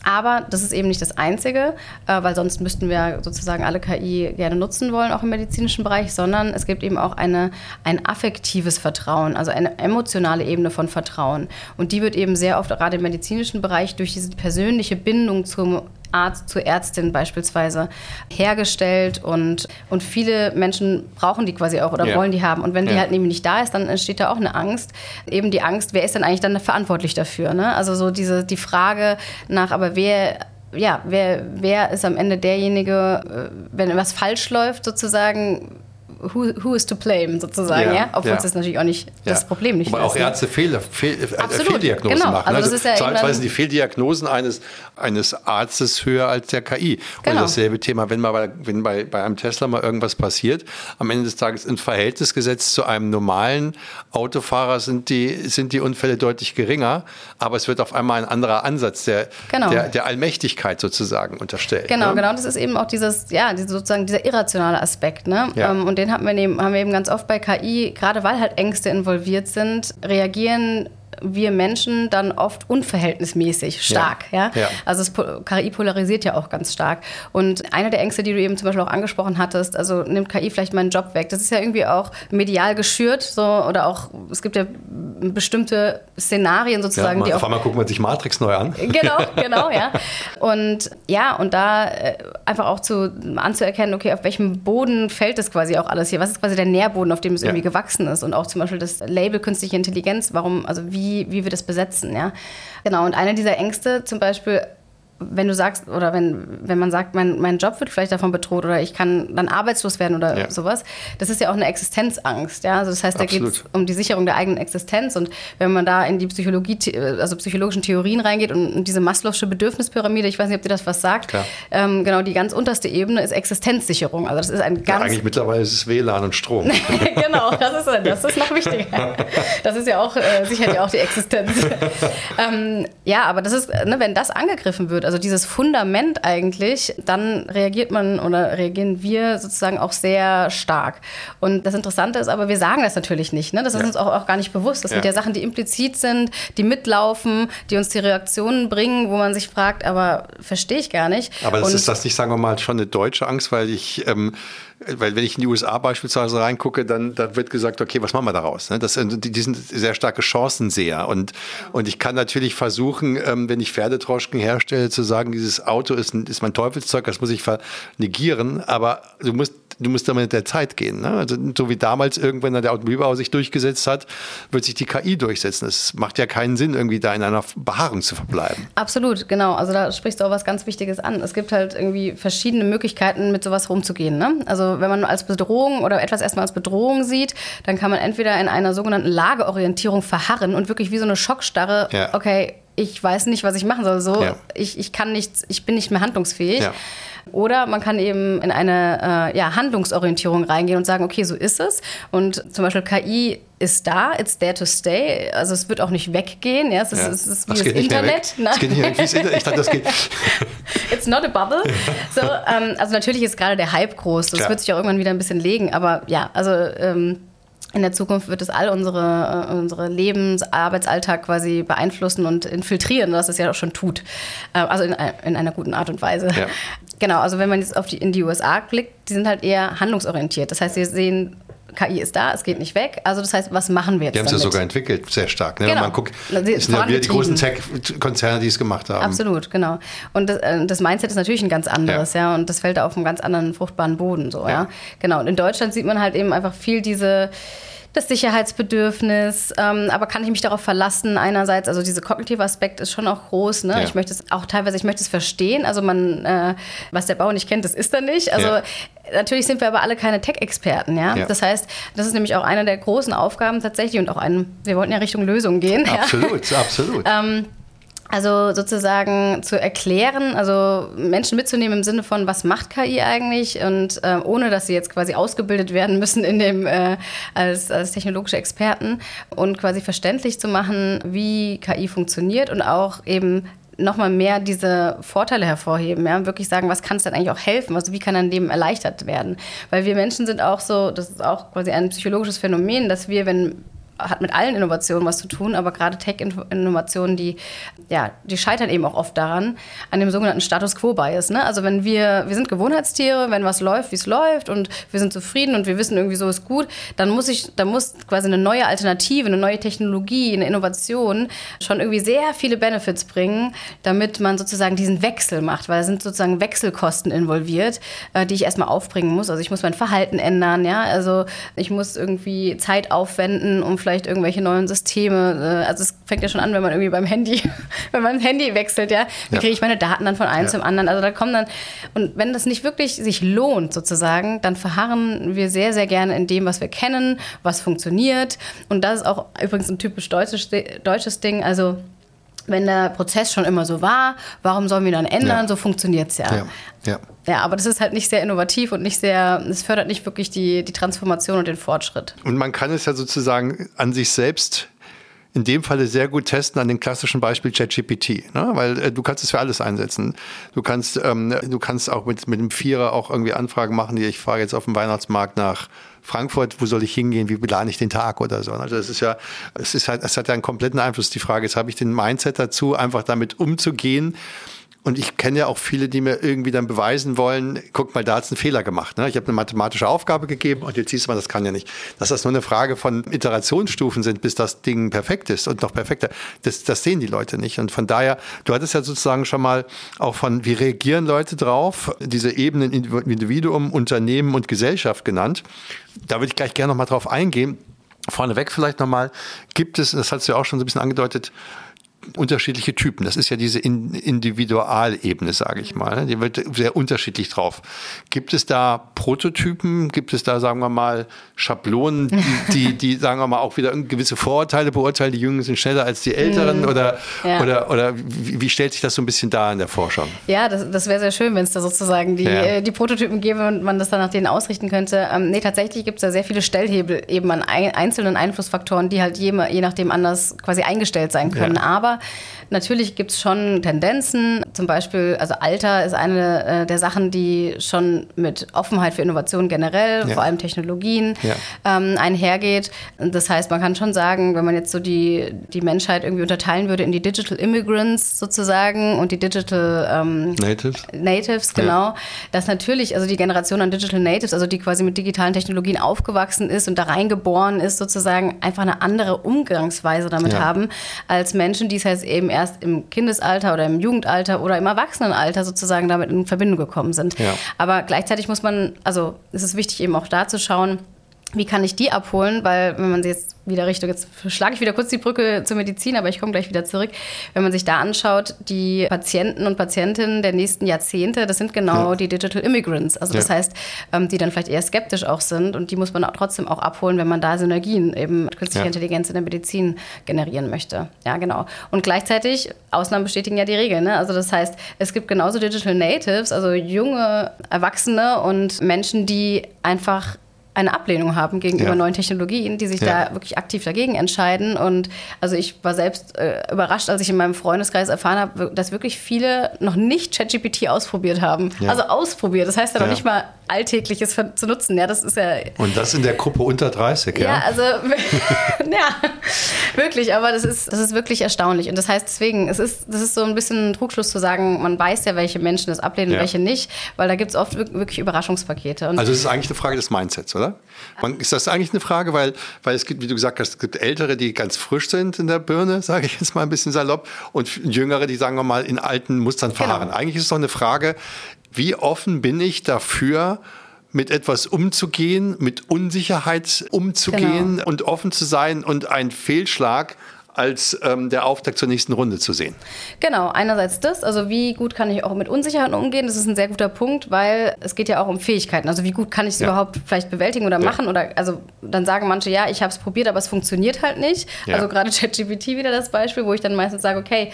Aber das ist eben nicht das Einzige, äh, weil sonst müssten wir sozusagen alle KI gerne nutzen wollen, auch im medizinischen Bereich, sondern es gibt eben auch eine, ein affektives Vertrauen, also eine emotionale Ebene von Vertrauen. Und die wird eben sehr oft gerade im medizinischen Bereich durch diese persönliche Bindung zum Arzt zu Ärztin beispielsweise hergestellt und, und viele Menschen brauchen die quasi auch oder ja. wollen die haben. Und wenn die halt nämlich nicht da ist, dann entsteht da auch eine Angst. Eben die Angst, wer ist denn eigentlich dann verantwortlich dafür? Ne? Also so diese, die Frage nach, aber wer ja, wer, wer ist am Ende derjenige, äh, wenn was falsch läuft, sozusagen, who, who is to blame sozusagen, ja, ja? obwohl ja. das natürlich auch nicht das Problem nicht Aber auch? Ärzte Fehl, Fehl, äh, Fehldiagnosen genau. machen. Also, also teilweise die Fehldiagnosen eines, eines Arztes höher als der KI. Genau. Und dasselbe Thema, wenn, mal bei, wenn bei, bei einem Tesla mal irgendwas passiert, am Ende des Tages im Verhältnis gesetzt zu einem normalen Autofahrer sind die, sind die Unfälle deutlich geringer, aber es wird auf einmal ein anderer Ansatz der, genau. der, der Allmächtigkeit sozusagen unterstellt. Genau, ne? genau. Das ist eben auch dieses, ja, sozusagen dieser irrationale Aspekt. Ne? Ja. Ähm, und den haben wir, eben, haben wir eben ganz oft bei KI, gerade weil halt Ängste involviert sind, reagieren wir Menschen dann oft unverhältnismäßig stark. Ja. ja? ja. Also es, KI polarisiert ja auch ganz stark. Und eine der Ängste, die du eben zum Beispiel auch angesprochen hattest, also nimmt KI vielleicht meinen Job weg. Das ist ja irgendwie auch medial geschürt, so oder auch es gibt ja bestimmte Szenarien sozusagen, ja, die auf einmal guckt man sich Matrix neu an. Genau, genau, ja. Und ja, und da äh, einfach auch zu anzuerkennen, okay, auf welchem Boden fällt das quasi auch alles hier? Was ist quasi der Nährboden, auf dem es irgendwie gewachsen ist? Und auch zum Beispiel das Label künstliche Intelligenz, warum, also wie, wie wir das besetzen, ja. Genau, und eine dieser Ängste zum Beispiel wenn du sagst, oder wenn, wenn man sagt, mein, mein Job wird vielleicht davon bedroht oder ich kann dann arbeitslos werden oder ja. sowas, das ist ja auch eine Existenzangst. Ja? Also das heißt, da geht es um die Sicherung der eigenen Existenz. Und wenn man da in die Psychologie, also psychologischen Theorien reingeht und, diese Maslow'sche Bedürfnispyramide, ich weiß nicht, ob dir das was sagt, ähm, genau, die ganz unterste Ebene ist Existenzsicherung. Also das ist ein ganz... Ja, eigentlich mittlerweile ist es WLAN und Strom. genau, das ist, das ist noch wichtiger. Das ist ja auch, äh, sichert ja auch die Existenz. ähm, ja, aber das ist, ne, wenn das angegriffen wird, also dieses Fundament eigentlich, dann reagiert man oder reagieren wir sozusagen auch sehr stark. Und das Interessante ist aber, wir sagen das natürlich nicht. Ne? Das ist ja. uns auch, auch, gar nicht bewusst. Das ja. sind ja Sachen, die implizit sind, die mitlaufen, die uns die Reaktionen bringen, wo man sich fragt, aber verstehe ich gar nicht. Aber das ist das nicht, sagen wir mal, schon eine deutsche Angst, weil ich ähm, weil wenn ich in die USA beispielsweise reingucke, dann, dann wird gesagt, okay, was machen wir daraus? Ne? Das, die, die sind sehr starke Chancenseher. Und, und ich kann natürlich versuchen, ähm, wenn ich Pferdetroschken herstelle, zu sagen, dieses Auto ist, ist mein Teufelszeug, das muss ich negieren. Aber du musst du musst damit mit der Zeit gehen. Ne? Also, so wie damals irgendwann der Automobilbau sich durchgesetzt hat, wird sich die KI durchsetzen. Es macht ja keinen Sinn, irgendwie da in einer Behaarung zu verbleiben. Absolut, genau. Also da sprichst du auch was ganz Wichtiges an. Es gibt halt irgendwie verschiedene Möglichkeiten, mit sowas rumzugehen. Ne? Also wenn man als Bedrohung oder etwas erstmal als Bedrohung sieht, dann kann man entweder in einer sogenannten Lageorientierung verharren und wirklich wie so eine Schockstarre, ja. okay, ich weiß nicht, was ich machen soll. So, ja. ich, ich kann nichts, ich bin nicht mehr handlungsfähig. Ja. Oder man kann eben in eine äh, ja, Handlungsorientierung reingehen und sagen, okay, so ist es. Und zum Beispiel KI ist da, it's there to stay. Also es wird auch nicht weggehen. Ja, es ist, ja. es ist wie das, das Internet. Es geht nicht weg. Es geht nicht weg. Ich dachte, das geht. It's not a bubble. So, ähm, also natürlich ist gerade der Hype groß. Das Klar. wird sich auch irgendwann wieder ein bisschen legen. Aber ja, also ähm, in der Zukunft wird es all unsere, äh, unsere Lebens-, Arbeitsalltag quasi beeinflussen und infiltrieren, was es ja auch schon tut. Äh, also in, in einer guten Art und Weise. Ja. Genau, also wenn man jetzt auf die, in die USA blickt, die sind halt eher handlungsorientiert. Das heißt, sie sehen KI ist da, es geht nicht weg. Also das heißt, was machen wir jetzt? Die haben es ja sogar entwickelt, sehr stark. Ne? Genau. Wenn man guckt, es sind ja wieder die großen Tech-Konzerne, die es gemacht haben. Absolut, genau. Und das, äh, das, Mindset ist natürlich ein ganz anderes, ja. ja. Und das fällt auf einem ganz anderen fruchtbaren Boden so, ja. ja. Genau. Und in Deutschland sieht man halt eben einfach viel diese das Sicherheitsbedürfnis, ähm, aber kann ich mich darauf verlassen? Einerseits, also dieser kognitive Aspekt ist schon auch groß. Ne? Ja. Ich möchte es auch teilweise, ich möchte es verstehen. Also man, äh, was der Bauer nicht kennt, das ist er nicht. Also ja. natürlich sind wir aber alle keine Tech-Experten. Ja? ja? Das heißt, das ist nämlich auch eine der großen Aufgaben tatsächlich und auch ein, wir wollten ja Richtung Lösung gehen. Absolut, absolut. ähm, also sozusagen zu erklären, also Menschen mitzunehmen im Sinne von, was macht KI eigentlich? Und äh, ohne, dass sie jetzt quasi ausgebildet werden müssen in dem äh, als, als technologische Experten. Und quasi verständlich zu machen, wie KI funktioniert und auch eben nochmal mehr diese Vorteile hervorheben, ja, wirklich sagen, was kann es denn eigentlich auch helfen, also wie kann ein Leben erleichtert werden, weil wir Menschen sind auch so, das ist auch quasi ein psychologisches Phänomen, dass wir, wenn hat mit allen Innovationen was zu tun, aber gerade Tech-Innovationen, die, ja, die scheitern eben auch oft daran, an dem sogenannten Status Quo-Bias. Ne? Also wenn wir, wir sind Gewohnheitstiere, wenn was läuft, wie es läuft und wir sind zufrieden und wir wissen irgendwie so ist gut, dann muss ich, dann muss quasi eine neue Alternative, eine neue Technologie, eine Innovation schon irgendwie sehr viele Benefits bringen, damit man sozusagen diesen Wechsel macht, weil da sind sozusagen Wechselkosten involviert, äh, die ich erstmal aufbringen muss. Also ich muss mein Verhalten ändern, ja, also ich muss irgendwie Zeit aufwenden, um vielleicht vielleicht irgendwelche neuen Systeme. Äh, also es fängt ja schon an, wenn man irgendwie beim Handy, wenn man Handy wechselt, ja, wie ja. kriege ich meine Daten dann von einem ja. zum anderen? Also da kommen dann, und wenn das nicht wirklich sich lohnt sozusagen, dann verharren wir sehr, sehr gerne in dem, was wir kennen, was funktioniert. Und das ist auch übrigens ein typisch deutsches, deutsches Ding. Also wenn der Prozess schon immer so war, warum sollen wir dann ändern? Ja. So funktioniert es ja. ja. ja. Ja, aber das ist halt nicht sehr innovativ und nicht sehr, es fördert nicht wirklich die, die Transformation und den Fortschritt. Und man kann es ja sozusagen an sich selbst in dem Falle sehr gut testen an dem klassischen Beispiel ChatGPT, ne? weil äh, du kannst es für alles einsetzen. Du kannst, ähm, du kannst auch mit, mit dem Vierer auch irgendwie Anfragen machen, die ich frage jetzt auf dem Weihnachtsmarkt nach Frankfurt, wo soll ich hingehen, wie plane ich den Tag oder so. Also das ist ja, es ist halt, es hat ja einen kompletten Einfluss. Die Frage ist, habe ich den Mindset dazu, einfach damit umzugehen? Und ich kenne ja auch viele, die mir irgendwie dann beweisen wollen, guck mal, da hat es einen Fehler gemacht. Ne? Ich habe eine mathematische Aufgabe gegeben und jetzt siehst du mal, das kann ja nicht. Dass das nur eine Frage von Iterationsstufen sind, bis das Ding perfekt ist und noch perfekter, das, das sehen die Leute nicht. Und von daher, du hattest ja sozusagen schon mal auch von, wie reagieren Leute drauf, diese Ebenen Individuum, Unternehmen und Gesellschaft genannt. Da würde ich gleich gerne nochmal drauf eingehen. Vorneweg vielleicht nochmal, gibt es, das hast du ja auch schon so ein bisschen angedeutet, unterschiedliche Typen. Das ist ja diese Individualebene, sage ich mal. Die wird sehr unterschiedlich drauf. Gibt es da Prototypen? Gibt es da, sagen wir mal, Schablonen, die, die, sagen wir mal, auch wieder gewisse Vorurteile beurteilen? Die Jungen sind schneller als die Älteren? Mhm. Oder, ja. oder, oder wie, wie, stellt sich das so ein bisschen dar in der Forschung? Ja, das, das wäre sehr schön, wenn es da sozusagen die, ja. Äh, die Prototypen gäbe und man das dann nach denen ausrichten könnte. Ähm, nee, tatsächlich gibt es da sehr viele Stellhebel eben an ein, einzelnen Einflussfaktoren, die halt je, je nachdem anders quasi eingestellt sein können. Ja. Aber natürlich gibt es schon Tendenzen. Zum Beispiel, also Alter ist eine äh, der Sachen, die schon mit Offenheit für Innovation generell, ja. vor allem Technologien, ja. ähm, einhergeht. Das heißt, man kann schon sagen, wenn man jetzt so die, die Menschheit irgendwie unterteilen würde in die Digital Immigrants sozusagen und die Digital ähm, Natives. Natives, genau. Ja. Dass natürlich, also die Generation an Digital Natives, also die quasi mit digitalen Technologien aufgewachsen ist und da reingeboren ist, sozusagen einfach eine andere Umgangsweise damit haben als Menschen, die es halt eben erst im Kindesalter oder im Jugendalter oder im Erwachsenenalter sozusagen damit in Verbindung gekommen sind. Ja. Aber gleichzeitig muss man, also ist es wichtig eben auch da zu schauen, wie kann ich die abholen? Weil wenn man sie jetzt wieder Richtung, jetzt schlage ich wieder kurz die Brücke zur Medizin, aber ich komme gleich wieder zurück. Wenn man sich da anschaut, die Patienten und Patientinnen der nächsten Jahrzehnte, das sind genau ja. die Digital Immigrants. Also das ja. heißt, ähm, die dann vielleicht eher skeptisch auch sind und die muss man auch trotzdem auch abholen, wenn man da Synergien eben mit künstlicher ja. Intelligenz in der Medizin generieren möchte. Ja, genau. Und gleichzeitig, Ausnahmen bestätigen ja die Regeln. Ne? Also das heißt, es gibt genauso Digital Natives, also junge Erwachsene und Menschen, die einfach eine Ablehnung haben gegenüber ja. neuen Technologien, die sich ja. da wirklich aktiv dagegen entscheiden. Und also ich war selbst äh, überrascht, als ich in meinem Freundeskreis erfahren habe, dass wirklich viele noch nicht ChatGPT ausprobiert haben. Ja. Also ausprobiert. Das heißt ja noch nicht mal alltägliches zu nutzen. Ja, das ist ja. Und das in der Gruppe unter 30, ja? Ja, also ja, wirklich. Aber das ist, das ist wirklich erstaunlich. Und das heißt deswegen, es ist, das ist so ein bisschen ein Trugschluss zu sagen, man weiß ja, welche Menschen das ablehnen und welche nicht, weil da gibt es oft wirklich Überraschungspakete. Und also es ist eigentlich eine Frage des Mindsets, oder? Oder? Man, ist das eigentlich eine Frage, weil, weil es gibt, wie du gesagt hast, es gibt Ältere, die ganz frisch sind in der Birne, sage ich jetzt mal ein bisschen salopp, und Jüngere, die sagen wir mal in alten Mustern verharren. Genau. Eigentlich ist es doch eine Frage, wie offen bin ich dafür, mit etwas umzugehen, mit Unsicherheit umzugehen genau. und offen zu sein und ein Fehlschlag als ähm, der Auftakt zur nächsten Runde zu sehen. Genau, einerseits das, also wie gut kann ich auch mit Unsicherheiten umgehen, das ist ein sehr guter Punkt, weil es geht ja auch um Fähigkeiten. Also wie gut kann ich es ja. überhaupt vielleicht bewältigen oder ja. machen oder also dann sagen manche, ja, ich habe es probiert, aber es funktioniert halt nicht. Ja. Also gerade ChatGPT wieder das Beispiel, wo ich dann meistens sage, okay,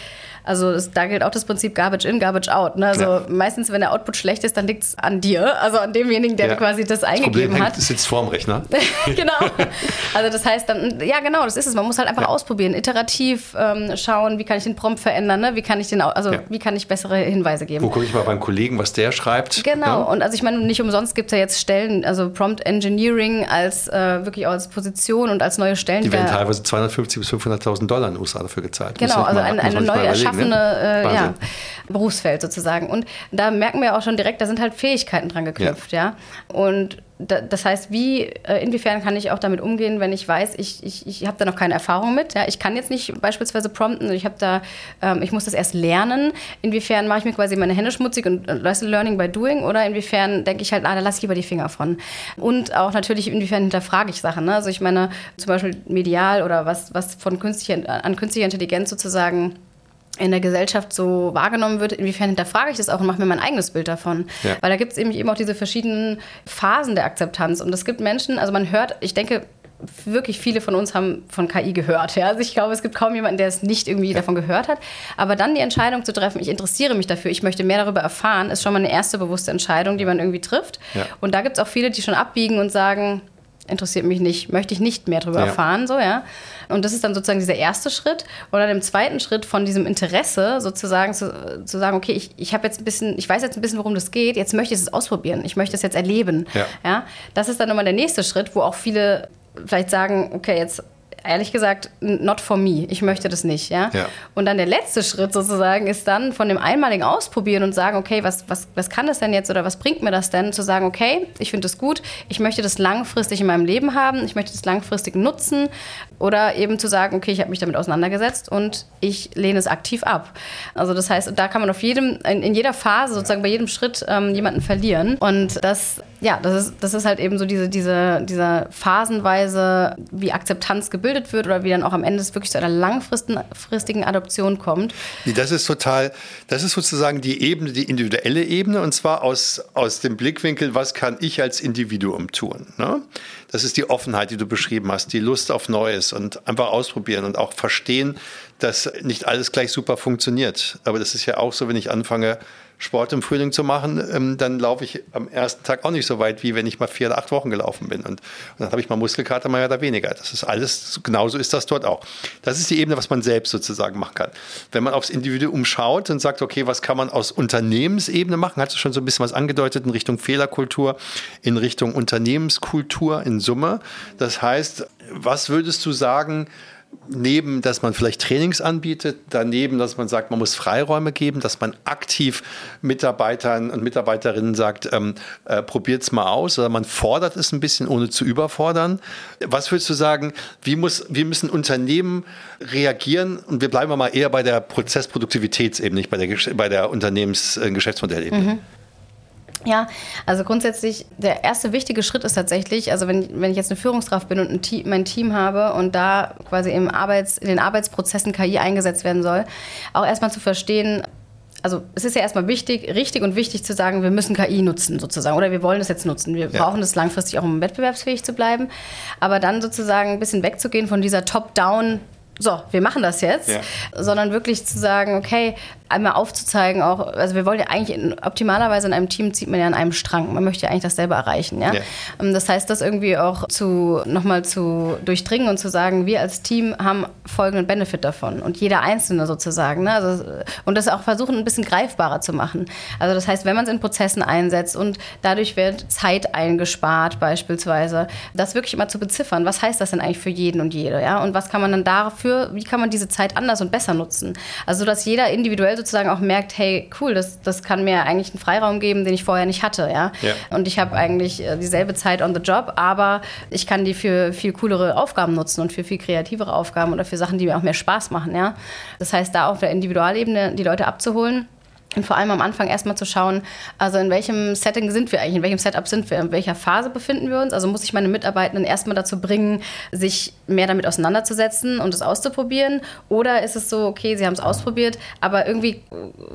also es, da gilt auch das Prinzip Garbage in, Garbage out. Ne? Also ja. meistens, wenn der Output schlecht ist, dann liegt es an dir, also an demjenigen, der ja. quasi das, das eingegeben Problem hat. Das sitzt vorm Rechner. genau. Also das heißt dann, ja genau, das ist es. Man muss halt einfach ja. ausprobieren, iterativ ähm, schauen, wie kann ich den Prompt verändern, ne? wie kann ich den, also wie kann ich bessere Hinweise geben. Wo gucke ich mal beim Kollegen, was der schreibt. Genau. Und also ich meine, nicht umsonst gibt es ja jetzt Stellen, also Prompt Engineering als äh, wirklich auch als Position und als neue Stellen. Die werden teilweise 250 bis 500.000 Dollar in den USA dafür gezahlt. Genau, also eine, eine neu erschaffene offene äh, ja, Berufsfeld sozusagen. Und da merken wir auch schon direkt, da sind halt Fähigkeiten dran geknüpft, ja. ja? Und das heißt, wie, äh, inwiefern kann ich auch damit umgehen, wenn ich weiß, ich, ich, ich habe da noch keine Erfahrung mit. Ja? Ich kann jetzt nicht beispielsweise prompten, ich habe da, ähm, ich muss das erst lernen. Inwiefern mache ich mir quasi meine Hände schmutzig und leiste Learning by Doing oder inwiefern denke ich halt, ah, da lasse ich lieber die Finger von. Und auch natürlich, inwiefern hinterfrage ich Sachen. Ne? Also ich meine, zum Beispiel medial oder was, was von künstlicher, an künstlicher Intelligenz sozusagen in der Gesellschaft so wahrgenommen wird, inwiefern hinterfrage ich das auch und mache mir mein eigenes Bild davon. Ja. Weil da gibt es eben auch diese verschiedenen Phasen der Akzeptanz. Und es gibt Menschen, also man hört, ich denke, wirklich viele von uns haben von KI gehört. Ja? Also ich glaube, es gibt kaum jemanden, der es nicht irgendwie davon gehört hat. Aber dann die Entscheidung zu treffen, ich interessiere mich dafür, ich möchte mehr darüber erfahren, ist schon mal eine erste bewusste Entscheidung, die man irgendwie trifft. Ja. Und da gibt es auch viele, die schon abbiegen und sagen, interessiert mich nicht, möchte ich nicht mehr darüber ja. erfahren, so, ja. Und das ist dann sozusagen dieser erste Schritt. Und dann im zweiten Schritt von diesem Interesse sozusagen zu, zu sagen, okay, ich, ich habe jetzt ein bisschen, ich weiß jetzt ein bisschen, worum das geht, jetzt möchte ich es ausprobieren, ich möchte es jetzt erleben. Ja. ja. Das ist dann nochmal der nächste Schritt, wo auch viele vielleicht sagen, okay, jetzt ehrlich gesagt, not for me. Ich möchte das nicht. Ja? ja? Und dann der letzte Schritt sozusagen ist dann von dem einmaligen Ausprobieren und sagen, okay, was, was, was kann das denn jetzt oder was bringt mir das denn? Zu sagen, okay, ich finde das gut, ich möchte das langfristig in meinem Leben haben, ich möchte das langfristig nutzen oder eben zu sagen, okay, ich habe mich damit auseinandergesetzt und ich lehne es aktiv ab. Also das heißt, da kann man auf jedem, in, in jeder Phase sozusagen bei jedem Schritt ähm, jemanden verlieren. Und das, ja, das ist, das ist halt eben so diese, diese, dieser phasenweise, wie Akzeptanz gebildet wird oder wie dann auch am Ende es wirklich zu einer langfristigen Adoption kommt. Das ist total, das ist sozusagen die Ebene, die individuelle Ebene und zwar aus, aus dem Blickwinkel, was kann ich als Individuum tun. Ne? Das ist die Offenheit, die du beschrieben hast, die Lust auf Neues und einfach ausprobieren und auch verstehen, dass nicht alles gleich super funktioniert. Aber das ist ja auch so, wenn ich anfange, Sport im Frühling zu machen, ähm, dann laufe ich am ersten Tag auch nicht so weit, wie wenn ich mal vier oder acht Wochen gelaufen bin. Und, und dann habe ich mal Muskelkater, mal oder weniger. Das ist alles, genauso ist das dort auch. Das ist die Ebene, was man selbst sozusagen machen kann. Wenn man aufs Individuum schaut und sagt, okay, was kann man aus Unternehmensebene machen, hast du schon so ein bisschen was angedeutet in Richtung Fehlerkultur, in Richtung Unternehmenskultur in Summe. Das heißt, was würdest du sagen, neben, dass man vielleicht Trainings anbietet, daneben, dass man sagt, man muss Freiräume geben, dass man aktiv Mitarbeitern und Mitarbeiterinnen sagt, ähm, äh, probiert es mal aus oder man fordert es ein bisschen, ohne zu überfordern. Was würdest du sagen, wie, muss, wie müssen Unternehmen reagieren? Und wir bleiben mal eher bei der Prozessproduktivitätsebene, nicht bei der, bei der Unternehmens-Geschäftsmodellebene. Äh, mhm. Ja, also grundsätzlich, der erste wichtige Schritt ist tatsächlich, also wenn, wenn ich jetzt eine Führungskraft bin und ein Team, mein Team habe und da quasi im Arbeits, in den Arbeitsprozessen KI eingesetzt werden soll, auch erstmal zu verstehen, also es ist ja erstmal wichtig, richtig und wichtig zu sagen, wir müssen KI nutzen sozusagen oder wir wollen es jetzt nutzen. Wir ja. brauchen das langfristig auch, um wettbewerbsfähig zu bleiben. Aber dann sozusagen ein bisschen wegzugehen von dieser Top-Down- so, wir machen das jetzt, ja. sondern wirklich zu sagen, okay, einmal aufzuzeigen auch, also wir wollen ja eigentlich in, optimalerweise in einem Team zieht man ja an einem Strang. Man möchte ja eigentlich dasselbe erreichen, ja. ja. Ähm, das heißt, das irgendwie auch zu nochmal zu durchdringen und zu sagen, wir als Team haben folgenden Benefit davon und jeder Einzelne sozusagen. Ne? Also, und das auch versuchen, ein bisschen greifbarer zu machen. Also das heißt, wenn man es in Prozessen einsetzt und dadurch wird Zeit eingespart beispielsweise, das wirklich immer zu beziffern. Was heißt das denn eigentlich für jeden und jede, ja? Und was kann man dann dafür, wie kann man diese Zeit anders und besser nutzen? Also dass jeder individuell sozusagen auch merkt, hey, cool, das, das kann mir eigentlich einen Freiraum geben, den ich vorher nicht hatte. Ja? ja. Und ich habe eigentlich äh, dieselbe Zeit on the job, aber ich kann die für viel coolere Aufgaben nutzen und für viel kreativere Aufgaben oder für Sachen, die mir auch mehr Spaß machen. Ja? Das heißt, da auf der Individualebene die Leute abzuholen und vor allem am Anfang erstmal zu schauen, also in welchem Setting sind wir eigentlich, in welchem Setup sind wir, in welcher Phase befinden wir uns. Also muss ich meine Mitarbeitenden erstmal dazu bringen, sich mehr damit auseinanderzusetzen und es auszuprobieren. Oder ist es so, okay, sie haben es ausprobiert, aber irgendwie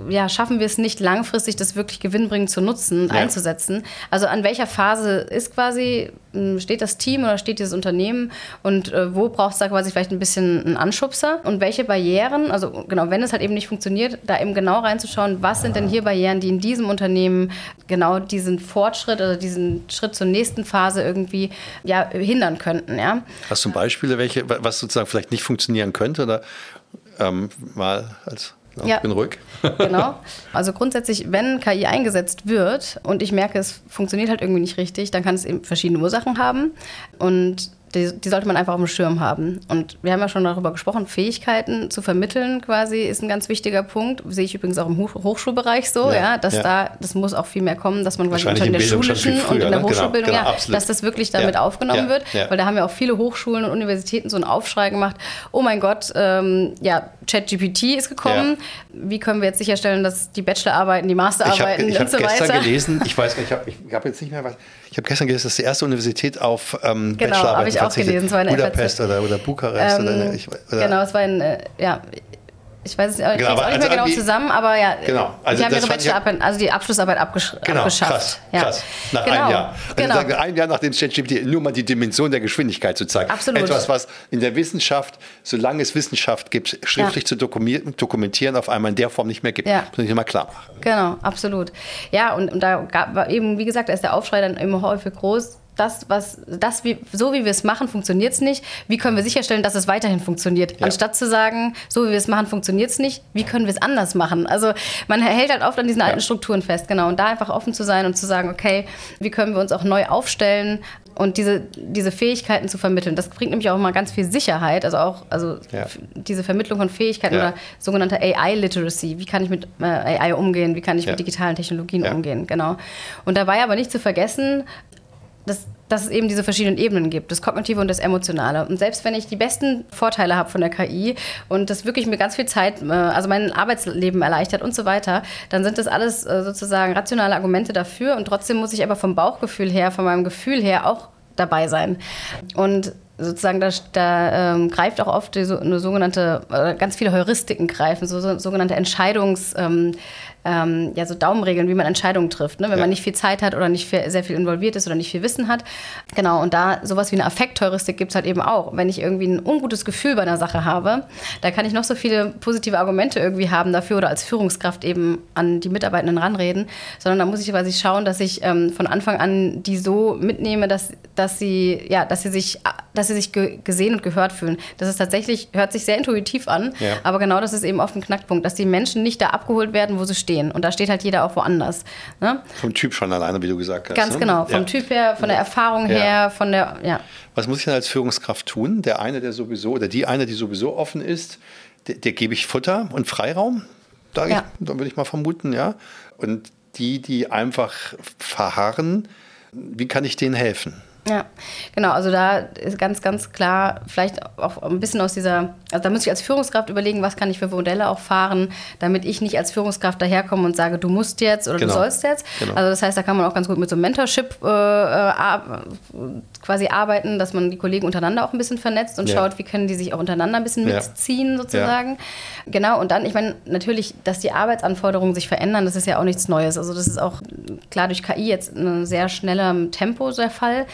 ja, schaffen wir es nicht langfristig, das wirklich gewinnbringend zu nutzen und ja. einzusetzen. Also an welcher Phase ist quasi, hm, steht das Team oder steht dieses Unternehmen und äh, wo braucht es da quasi vielleicht ein bisschen einen Anschubser und welche Barrieren, also genau, wenn es halt eben nicht funktioniert, da eben genau reinzuschauen, was sind denn hier Barrieren, die in diesem Unternehmen genau diesen Fortschritt oder diesen Schritt zur nächsten Phase irgendwie ja, hindern könnten. Ja? Hast du Beispiele, welche, was sozusagen vielleicht nicht funktionieren könnte? Oder ähm, mal als ja, ja, ich bin ruhig. genau. Also grundsätzlich, wenn KI eingesetzt wird und ich merke, es funktioniert halt irgendwie nicht richtig, dann kann es eben verschiedene Ursachen haben. Und die, die, sollte man einfach auf dem Schirm haben. Und wir haben ja schon darüber gesprochen, Fähigkeiten zu vermitteln quasi ist ein ganz wichtiger Punkt. Sehe ich übrigens auch im Hochschulbereich so, ja, ja dass ja. da, das muss auch viel mehr kommen, dass man quasi schon in der schulischen früher, und in der ne? Genau, Hochschulbildung, genau, genau, ja, dass das wirklich damit aufgenommen wird. Weil da haben ja auch viele Hochschulen und Universitäten so einen Aufschrei gemacht, oh mein Gott, ähm, ja, ChatGPT ist gekommen. Wie können wir jetzt sicherstellen, dass die Bachelorarbeiten, die Masterarbeiten ich hab, ich und so weiter. Ich habe gestern gelesen, ich weiß nicht, ich habe hab jetzt nicht mehr was, ich habe gestern gelesen, dass die erste Universität auf ähm, genau, Bachelorarbeiten auch gelesen. Es war in Budapest oder, oder Bukarest. Ähm, oder, ich, oder genau, es war in, äh, ja, ich weiß es genau, auch nicht also mehr genau zusammen, aber ja, genau. also die haben ihre Bachelorarbeit, also die Abschlussarbeit abgesch genau, abgeschafft. Krass, ja. krass. Nach genau, einem Jahr. Also genau. sagen, ein Jahr nachdem ChatGPT nur mal die Dimension der Geschwindigkeit zu zeigen. Absolut. Etwas, was in der Wissenschaft, solange es Wissenschaft gibt, schriftlich ja. zu dokumentieren, auf einmal in der Form nicht mehr gibt. Ja. Muss ich mal klar machen. Genau, absolut. Ja, und, und da gab eben, wie gesagt, da ist der Aufschrei dann immer häufig groß das, was, das, wie, so wie wir es machen, funktioniert es nicht. Wie können wir sicherstellen, dass es weiterhin funktioniert? Ja. Anstatt zu sagen, so wie wir es machen, funktioniert es nicht, wie können wir es anders machen? Also man hält halt oft an diesen alten ja. Strukturen fest, genau. Und da einfach offen zu sein und zu sagen, okay, wie können wir uns auch neu aufstellen und diese, diese Fähigkeiten zu vermitteln. Das bringt nämlich auch mal ganz viel Sicherheit, also auch also ja. diese Vermittlung von Fähigkeiten oder sogenannte AI-Literacy. Wie kann ich mit äh, AI umgehen? Wie kann ich mit digitalen Technologien umgehen? Genau. Und dabei aber nicht zu vergessen, dass, dass es eben diese verschiedenen Ebenen gibt, das Kognitive und das Emotionale. Und selbst wenn ich die besten Vorteile habe von der KI und das wirklich mir ganz viel Zeit, äh, also mein Arbeitsleben erleichtert und so weiter, dann sind das alles äh, sozusagen rationale Argumente dafür und trotzdem muss ich aber vom Bauchgefühl her, von meinem Gefühl her auch dabei sein. Und sozusagen da, da ähm, greift auch oft die, so, eine sogenannte, äh, ganz viele Heuristiken greifen, so, so sogenannte Entscheidungs, ähm, ähm, ja, so Daumenregeln, wie man Entscheidungen trifft, ne? wenn ja. man nicht viel Zeit hat oder nicht viel, sehr viel involviert ist oder nicht viel Wissen hat. Genau, und da sowas wie eine Affektheuristik gibt es halt eben auch. Wenn ich irgendwie ein ungutes Gefühl bei einer Sache habe, da kann ich noch so viele positive Argumente irgendwie haben dafür oder als Führungskraft eben an die Mitarbeitenden ranreden, sondern da muss ich quasi schauen, dass ich ähm, von Anfang an die so mitnehme, dass, dass, sie, ja, dass sie sich, dass sie sich ge gesehen und gehört fühlen. Das ist tatsächlich, hört sich sehr intuitiv an, ja. aber genau das ist eben oft ein Knackpunkt, dass die Menschen nicht da abgeholt werden, wo sie stehen stehen. Und da steht halt jeder auch woanders. Ne? Vom Typ schon alleine, wie du gesagt hast. Ganz ne? genau. Vom ja. Typ her, von der Erfahrung ja. her, von der, ja. Was muss ich denn als Führungskraft tun? Der eine, der sowieso, oder die eine, die sowieso offen ist, der, der gebe ich Futter und Freiraum, da ja. würde ich mal vermuten, ja. Und die, die einfach verharren, wie kann ich denen helfen? Ja, genau. Also da ist ganz, ganz klar, vielleicht auch ein bisschen aus dieser, also da muss ich als Führungskraft überlegen, was kann ich für Modelle auch fahren, damit ich nicht als Führungskraft daherkomme und sage, du musst jetzt oder genau. du sollst jetzt. Genau. Also das heißt, da kann man auch ganz gut mit so Mentorship äh, äh quasi arbeiten, dass man die Kollegen untereinander auch ein bisschen vernetzt und ja. schaut, wie können die sich auch untereinander ein bisschen ja. mitziehen sozusagen. Ja. Genau. Und dann, ich meine, natürlich, dass die Arbeitsanforderungen sich verändern, das ist ja auch nichts Neues. Also das ist auch klar durch KI jetzt in einem sehr schnellem Tempo der Fall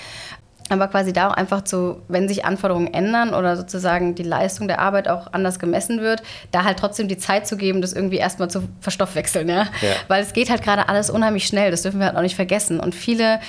aber quasi da auch einfach zu, wenn sich Anforderungen ändern oder sozusagen die Leistung der Arbeit auch anders gemessen wird, da halt trotzdem die Zeit zu geben, das irgendwie erstmal zu verstoffwechseln, ja? ja. Weil es geht halt gerade alles unheimlich schnell, das dürfen wir halt auch nicht vergessen. Und viele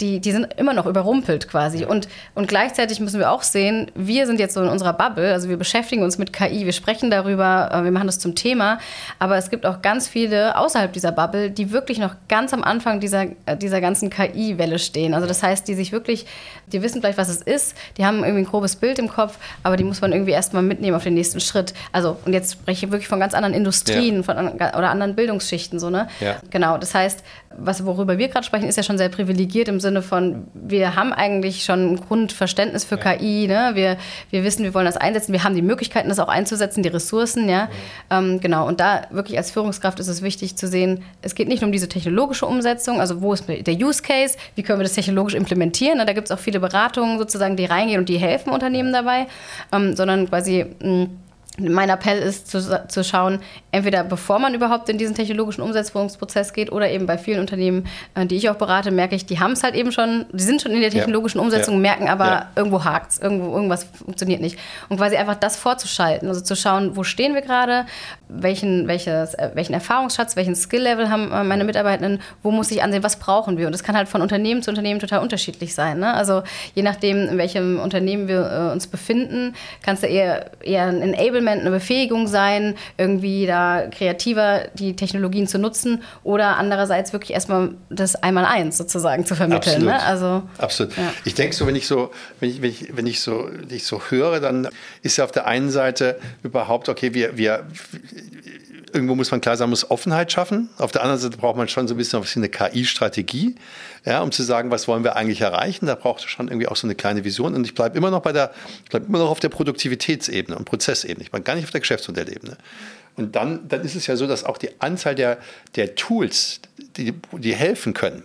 die, die sind immer noch überrumpelt quasi. Und, und gleichzeitig müssen wir auch sehen, wir sind jetzt so in unserer Bubble, also wir beschäftigen uns mit KI, wir sprechen darüber, äh, wir machen das zum Thema, aber es gibt auch ganz viele außerhalb dieser Bubble, die wirklich noch ganz am Anfang dieser, äh, dieser ganzen KI-Welle stehen. Also das heißt, die sich wirklich, die wissen vielleicht, was es ist, die haben irgendwie ein grobes Bild im Kopf, aber die muss man irgendwie erstmal mitnehmen auf den nächsten Schritt. Also, und jetzt spreche ich wirklich von ganz anderen Industrien ja. von, oder anderen Bildungsschichten, so, ne? Ja. Genau, das heißt, was, worüber wir gerade sprechen, ist ja schon sehr privilegiert im Sinne von, wir haben eigentlich schon ein Grundverständnis für ja. KI, ne? wir, wir wissen, wir wollen das einsetzen, wir haben die Möglichkeiten, das auch einzusetzen, die Ressourcen, ja. ja. Ähm, genau, und da wirklich als Führungskraft ist es wichtig zu sehen, es geht nicht nur um diese technologische Umsetzung, also wo ist der Use Case, wie können wir das technologisch implementieren, ne? da gibt es auch viele Beratungen sozusagen, die reingehen und die helfen Unternehmen dabei, ähm, sondern quasi mh, mein Appell ist zu, zu schauen, entweder bevor man überhaupt in diesen technologischen Umsetzungsprozess geht oder eben bei vielen Unternehmen, äh, die ich auch berate, merke ich, die haben es halt eben schon, die sind schon in der technologischen ja. Umsetzung, ja. merken aber, ja. irgendwo hakt es, irgendwo, irgendwas funktioniert nicht. Und quasi einfach das vorzuschalten, also zu schauen, wo stehen wir gerade, welchen, welches, äh, welchen Erfahrungsschatz, welchen Skill-Level haben äh, meine Mitarbeitenden, wo muss ich ansehen, was brauchen wir? Und das kann halt von Unternehmen zu Unternehmen total unterschiedlich sein. Ne? Also je nachdem, in welchem Unternehmen wir uns befinden, kannst du eher, eher ein Enablement Enablement, eine Befähigung sein, irgendwie da kreativer die Technologien zu nutzen oder andererseits wirklich erstmal das Einmal-Eins sozusagen zu vermitteln. Ne? Absolut. Ne? Also, Absolut. Ja. Ich denke so, wenn ich so, wenn ich, wenn ich, wenn ich so, dich so höre, dann ist ja auf der einen Seite überhaupt, okay, wir, wir irgendwo muss man klar sagen, muss Offenheit schaffen. Auf der anderen Seite braucht man schon so ein bisschen eine KI-Strategie, ja, um zu sagen, was wollen wir eigentlich erreichen. Da braucht es schon irgendwie auch so eine kleine Vision. Und ich bleibe immer noch bei der, ich bleibe immer noch auf der Produktivitätsebene und Prozessebene. Ich bin gar nicht auf der Geschäftsmodellebene. Und dann, dann ist es ja so, dass auch die Anzahl der, der Tools, die, die helfen können,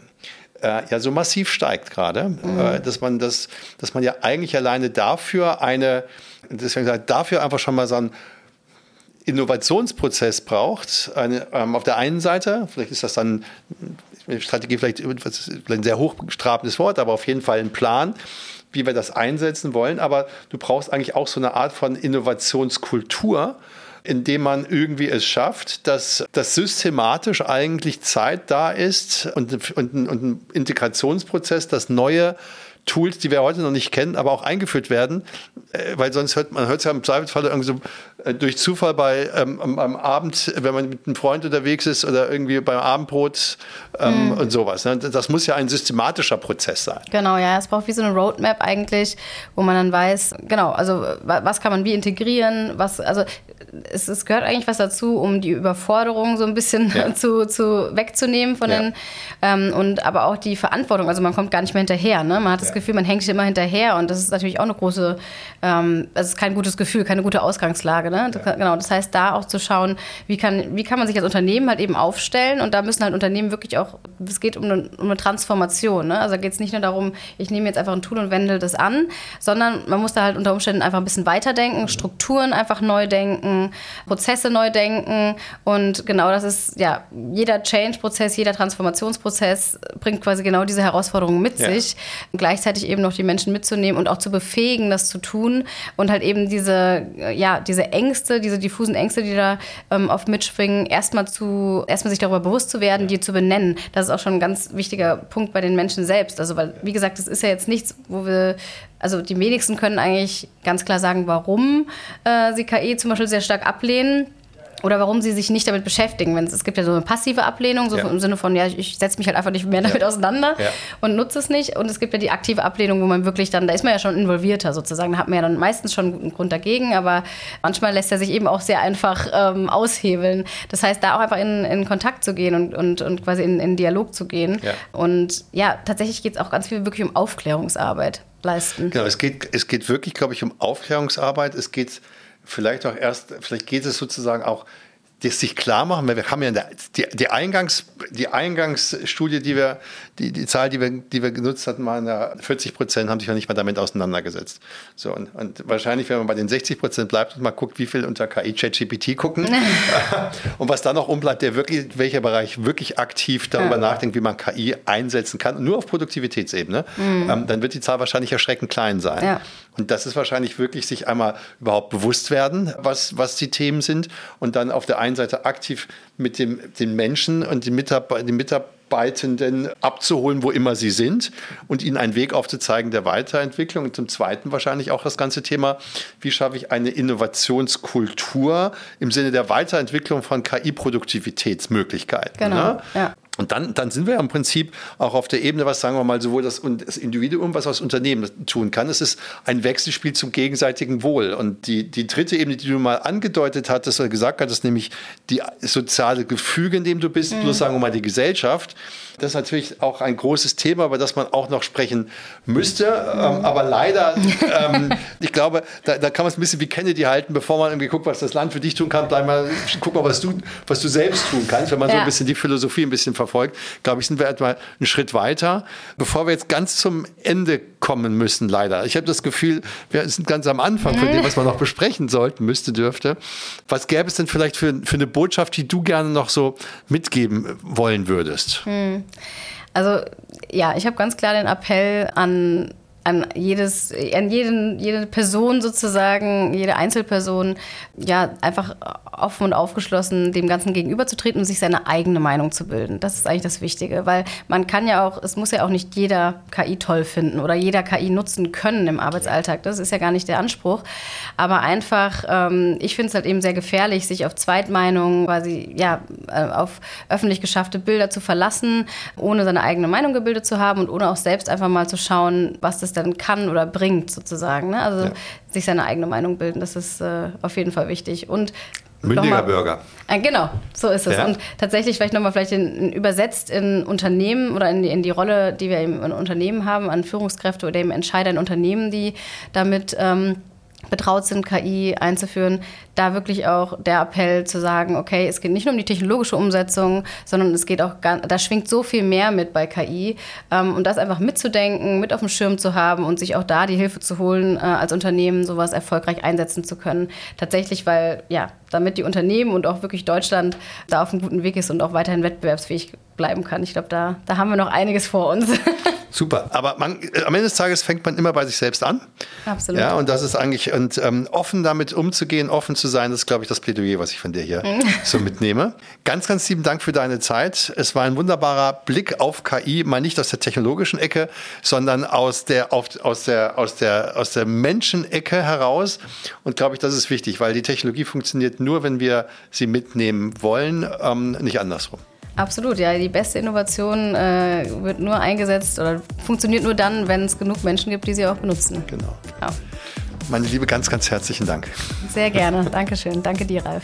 äh, ja so massiv steigt gerade, mhm. äh, dass man das, dass man ja eigentlich alleine dafür eine, deswegen sagt, dafür einfach schon mal so ein Innovationsprozess braucht. Eine, ähm, auf der einen Seite, vielleicht ist das dann Strategie vielleicht ein sehr hochstrabendes Wort, aber auf jeden Fall ein Plan, wie wir das einsetzen wollen. Aber du brauchst eigentlich auch so eine Art von Innovationskultur, indem man irgendwie es schafft, dass, dass systematisch eigentlich Zeit da ist und, und, und ein Integrationsprozess, dass neue Tools, die wir heute noch nicht kennen, aber auch eingeführt werden, äh, weil sonst hört man hört es ja im Zweifelsfall irgendwie so äh, durch Zufall bei ähm, am, am, Abend, wenn man mit einem Freund unterwegs ist oder irgendwie beim Abendbrot ähm, mhm. und sowas. Ne? Das muss ja ein systematischer Prozess sein. Genau, ja, es braucht wie so eine Roadmap eigentlich, wo man dann weiß, genau, also was kann man wie integrieren, was, also es, es gehört eigentlich was dazu, um die Überforderung so ein bisschen ja. zu, zu wegzunehmen von ja. den ähm, und aber auch die Verantwortung, also man kommt gar nicht mehr hinterher. Ne? Man hat das. Gefühl, man hängt sich immer hinterher und das ist natürlich auch eine große, ähm, das ist kein gutes Gefühl, keine gute Ausgangslage. Ne? Das, genau, das heißt, da auch zu schauen, wie kann, wie kann man sich als Unternehmen halt eben aufstellen und da müssen halt Unternehmen wirklich auch, es geht um eine, um eine Transformation. Ne? Also da geht es nicht nur darum, ich nehme jetzt einfach ein Tool und wende das an, sondern man muss da halt unter Umständen einfach ein bisschen weiterdenken, Strukturen einfach neu denken, Prozesse neu denken und genau das ist, ja, jeder Change-Prozess, jeder Transformationsprozess bringt quasi genau diese Herausforderungen mit ja. sich. Und gleichzeitig eben noch die Menschen mitzunehmen und auch zu befähigen, das zu tun und halt eben diese, ja, diese Ängste, diese diffusen Ängste, die da ähm, oft mitschwingen, erstmal zu, erstmal sich darüber bewusst zu werden, die zu benennen. Das ist auch schon ein ganz wichtiger Punkt bei den Menschen selbst. Also, weil, wie gesagt, das ist ja jetzt nichts, wo wir also die wenigsten können eigentlich ganz klar sagen, warum äh, sie KI zum Beispiel sehr stark ablehnen oder warum sie sich nicht damit beschäftigen. Wenn es, es gibt ja so eine passive Ablehnung, so ja. im Sinne von, ja, ich setze mich halt einfach nicht mehr damit ja. auseinander ja. und nutze es nicht. Und es gibt ja die aktive Ablehnung, wo man wirklich dann, da ist man ja schon involvierter sozusagen, da hat man ja dann meistens schon einen guten Grund dagegen, aber manchmal lässt er sich eben auch sehr einfach ähm, aushebeln. Das heißt, da auch einfach in, in Kontakt zu gehen und, und, und quasi in, in Dialog zu gehen. Und ja, tatsächlich geht es auch ganz viel wirklich um Aufklärungsarbeit leisten. Genau, es geht, es geht wirklich, glaube ich, um Aufklärungsarbeit. Es geht vielleicht auch erst, vielleicht geht es sozusagen auch das sich klar machen, weil wir haben ja die, die, Eingangs, die Eingangsstudie, die wir, die, die Zahl, die wir, die wir genutzt hatten, waren ja 40 Prozent haben sich noch nicht mal damit auseinandergesetzt. So, und, und wahrscheinlich, wenn man bei den 60 Prozent bleibt und mal guckt, wie viel unter KI ChatGPT gucken und was dann noch umbleibt, der wirklich, welcher Bereich wirklich aktiv darüber ja. nachdenkt, wie man KI einsetzen kann, nur auf Produktivitätsebene, mhm. ähm, dann wird die Zahl wahrscheinlich erschreckend klein sein. Ja. Und das ist wahrscheinlich wirklich sich einmal überhaupt bewusst werden, was, was die Themen sind und dann auf der einen Seite aktiv mit dem, den Menschen und den, Mitarbeitern, den Mitarbeitenden abzuholen, wo immer sie sind und ihnen einen Weg aufzuzeigen der Weiterentwicklung. Und zum Zweiten wahrscheinlich auch das ganze Thema, wie schaffe ich eine Innovationskultur im Sinne der Weiterentwicklung von KI-Produktivitätsmöglichkeiten. Genau, ne? ja. Und dann, dann sind wir ja im Prinzip auch auf der Ebene, was sagen wir mal, sowohl das, das Individuum, was das Unternehmen tun kann. Es ist ein Wechselspiel zum gegenseitigen Wohl. Und die, die dritte Ebene, die du mal angedeutet hattest oder gesagt hattest, nämlich die soziale Gefüge, in dem du bist, mhm. plus sagen wir mal die Gesellschaft. Das ist natürlich auch ein großes Thema, über das man auch noch sprechen müsste. Ähm, aber leider, ähm, ich glaube, da, da kann man es ein bisschen wie Kennedy halten, bevor man irgendwie guckt, was das Land für dich tun kann. Bleib mal, guck mal, was du, was du selbst tun kannst, wenn man ja. so ein bisschen die Philosophie ein bisschen verfolgt. Glaube ich, sind wir etwa einen Schritt weiter. Bevor wir jetzt ganz zum Ende kommen müssen, leider. Ich habe das Gefühl, wir sind ganz am Anfang von dem, was man noch besprechen sollten, müsste, dürfte. Was gäbe es denn vielleicht für, für eine Botschaft, die du gerne noch so mitgeben wollen würdest? Hm. Also ja, ich habe ganz klar den Appell an an jedes, an jeden, jede Person sozusagen, jede Einzelperson, ja, einfach offen und aufgeschlossen dem Ganzen gegenüberzutreten und sich seine eigene Meinung zu bilden. Das ist eigentlich das Wichtige, weil man kann ja auch, es muss ja auch nicht jeder KI toll finden oder jeder KI nutzen können im Arbeitsalltag. Das ist ja gar nicht der Anspruch. Aber einfach, ähm, ich finde es halt eben sehr gefährlich, sich auf Zweitmeinungen quasi, ja, äh, auf öffentlich geschaffte Bilder zu verlassen, ohne seine eigene Meinung gebildet zu haben und ohne auch selbst einfach mal zu schauen, was das dann kann oder bringt sozusagen. Ne? Also ja. sich seine eigene Meinung bilden, das ist äh, auf jeden Fall wichtig. Und Mündiger Bürger. Äh, genau, so ist es. Ja. Und tatsächlich vielleicht nochmal vielleicht in, in, übersetzt in Unternehmen oder in die, in die Rolle, die wir im in Unternehmen haben, an Führungskräfte oder eben Entscheider in Unternehmen, die damit ähm, betraut sind, KI einzuführen, da wirklich auch der Appell zu sagen, okay, es geht nicht nur um die technologische Umsetzung, sondern es geht auch, da schwingt so viel mehr mit bei KI ähm, und das einfach mitzudenken, mit auf dem Schirm zu haben und sich auch da die Hilfe zu holen, äh, als Unternehmen sowas erfolgreich einsetzen zu können. Tatsächlich, weil, ja, damit die Unternehmen und auch wirklich Deutschland da auf einem guten Weg ist und auch weiterhin wettbewerbsfähig bleiben kann. Ich glaube, da, da haben wir noch einiges vor uns. Super. Aber man, äh, am Ende des Tages fängt man immer bei sich selbst an. Absolut. Ja, und das ist eigentlich, und ähm, offen damit umzugehen, offen zu sein, das ist, glaube ich, das Plädoyer, was ich von dir hier so mitnehme. Ganz, ganz lieben Dank für deine Zeit. Es war ein wunderbarer Blick auf KI, mal nicht aus der technologischen Ecke, sondern aus der, auf, aus der, aus der, aus der Menschenecke heraus. Und glaube ich, das ist wichtig, weil die Technologie funktioniert nur, wenn wir sie mitnehmen wollen, ähm, nicht andersrum. Absolut, ja. Die beste Innovation äh, wird nur eingesetzt oder funktioniert nur dann, wenn es genug Menschen gibt, die sie auch benutzen. Genau. Ja. Meine Liebe, ganz, ganz herzlichen Dank. Sehr gerne. Dankeschön. Danke dir, Ralf.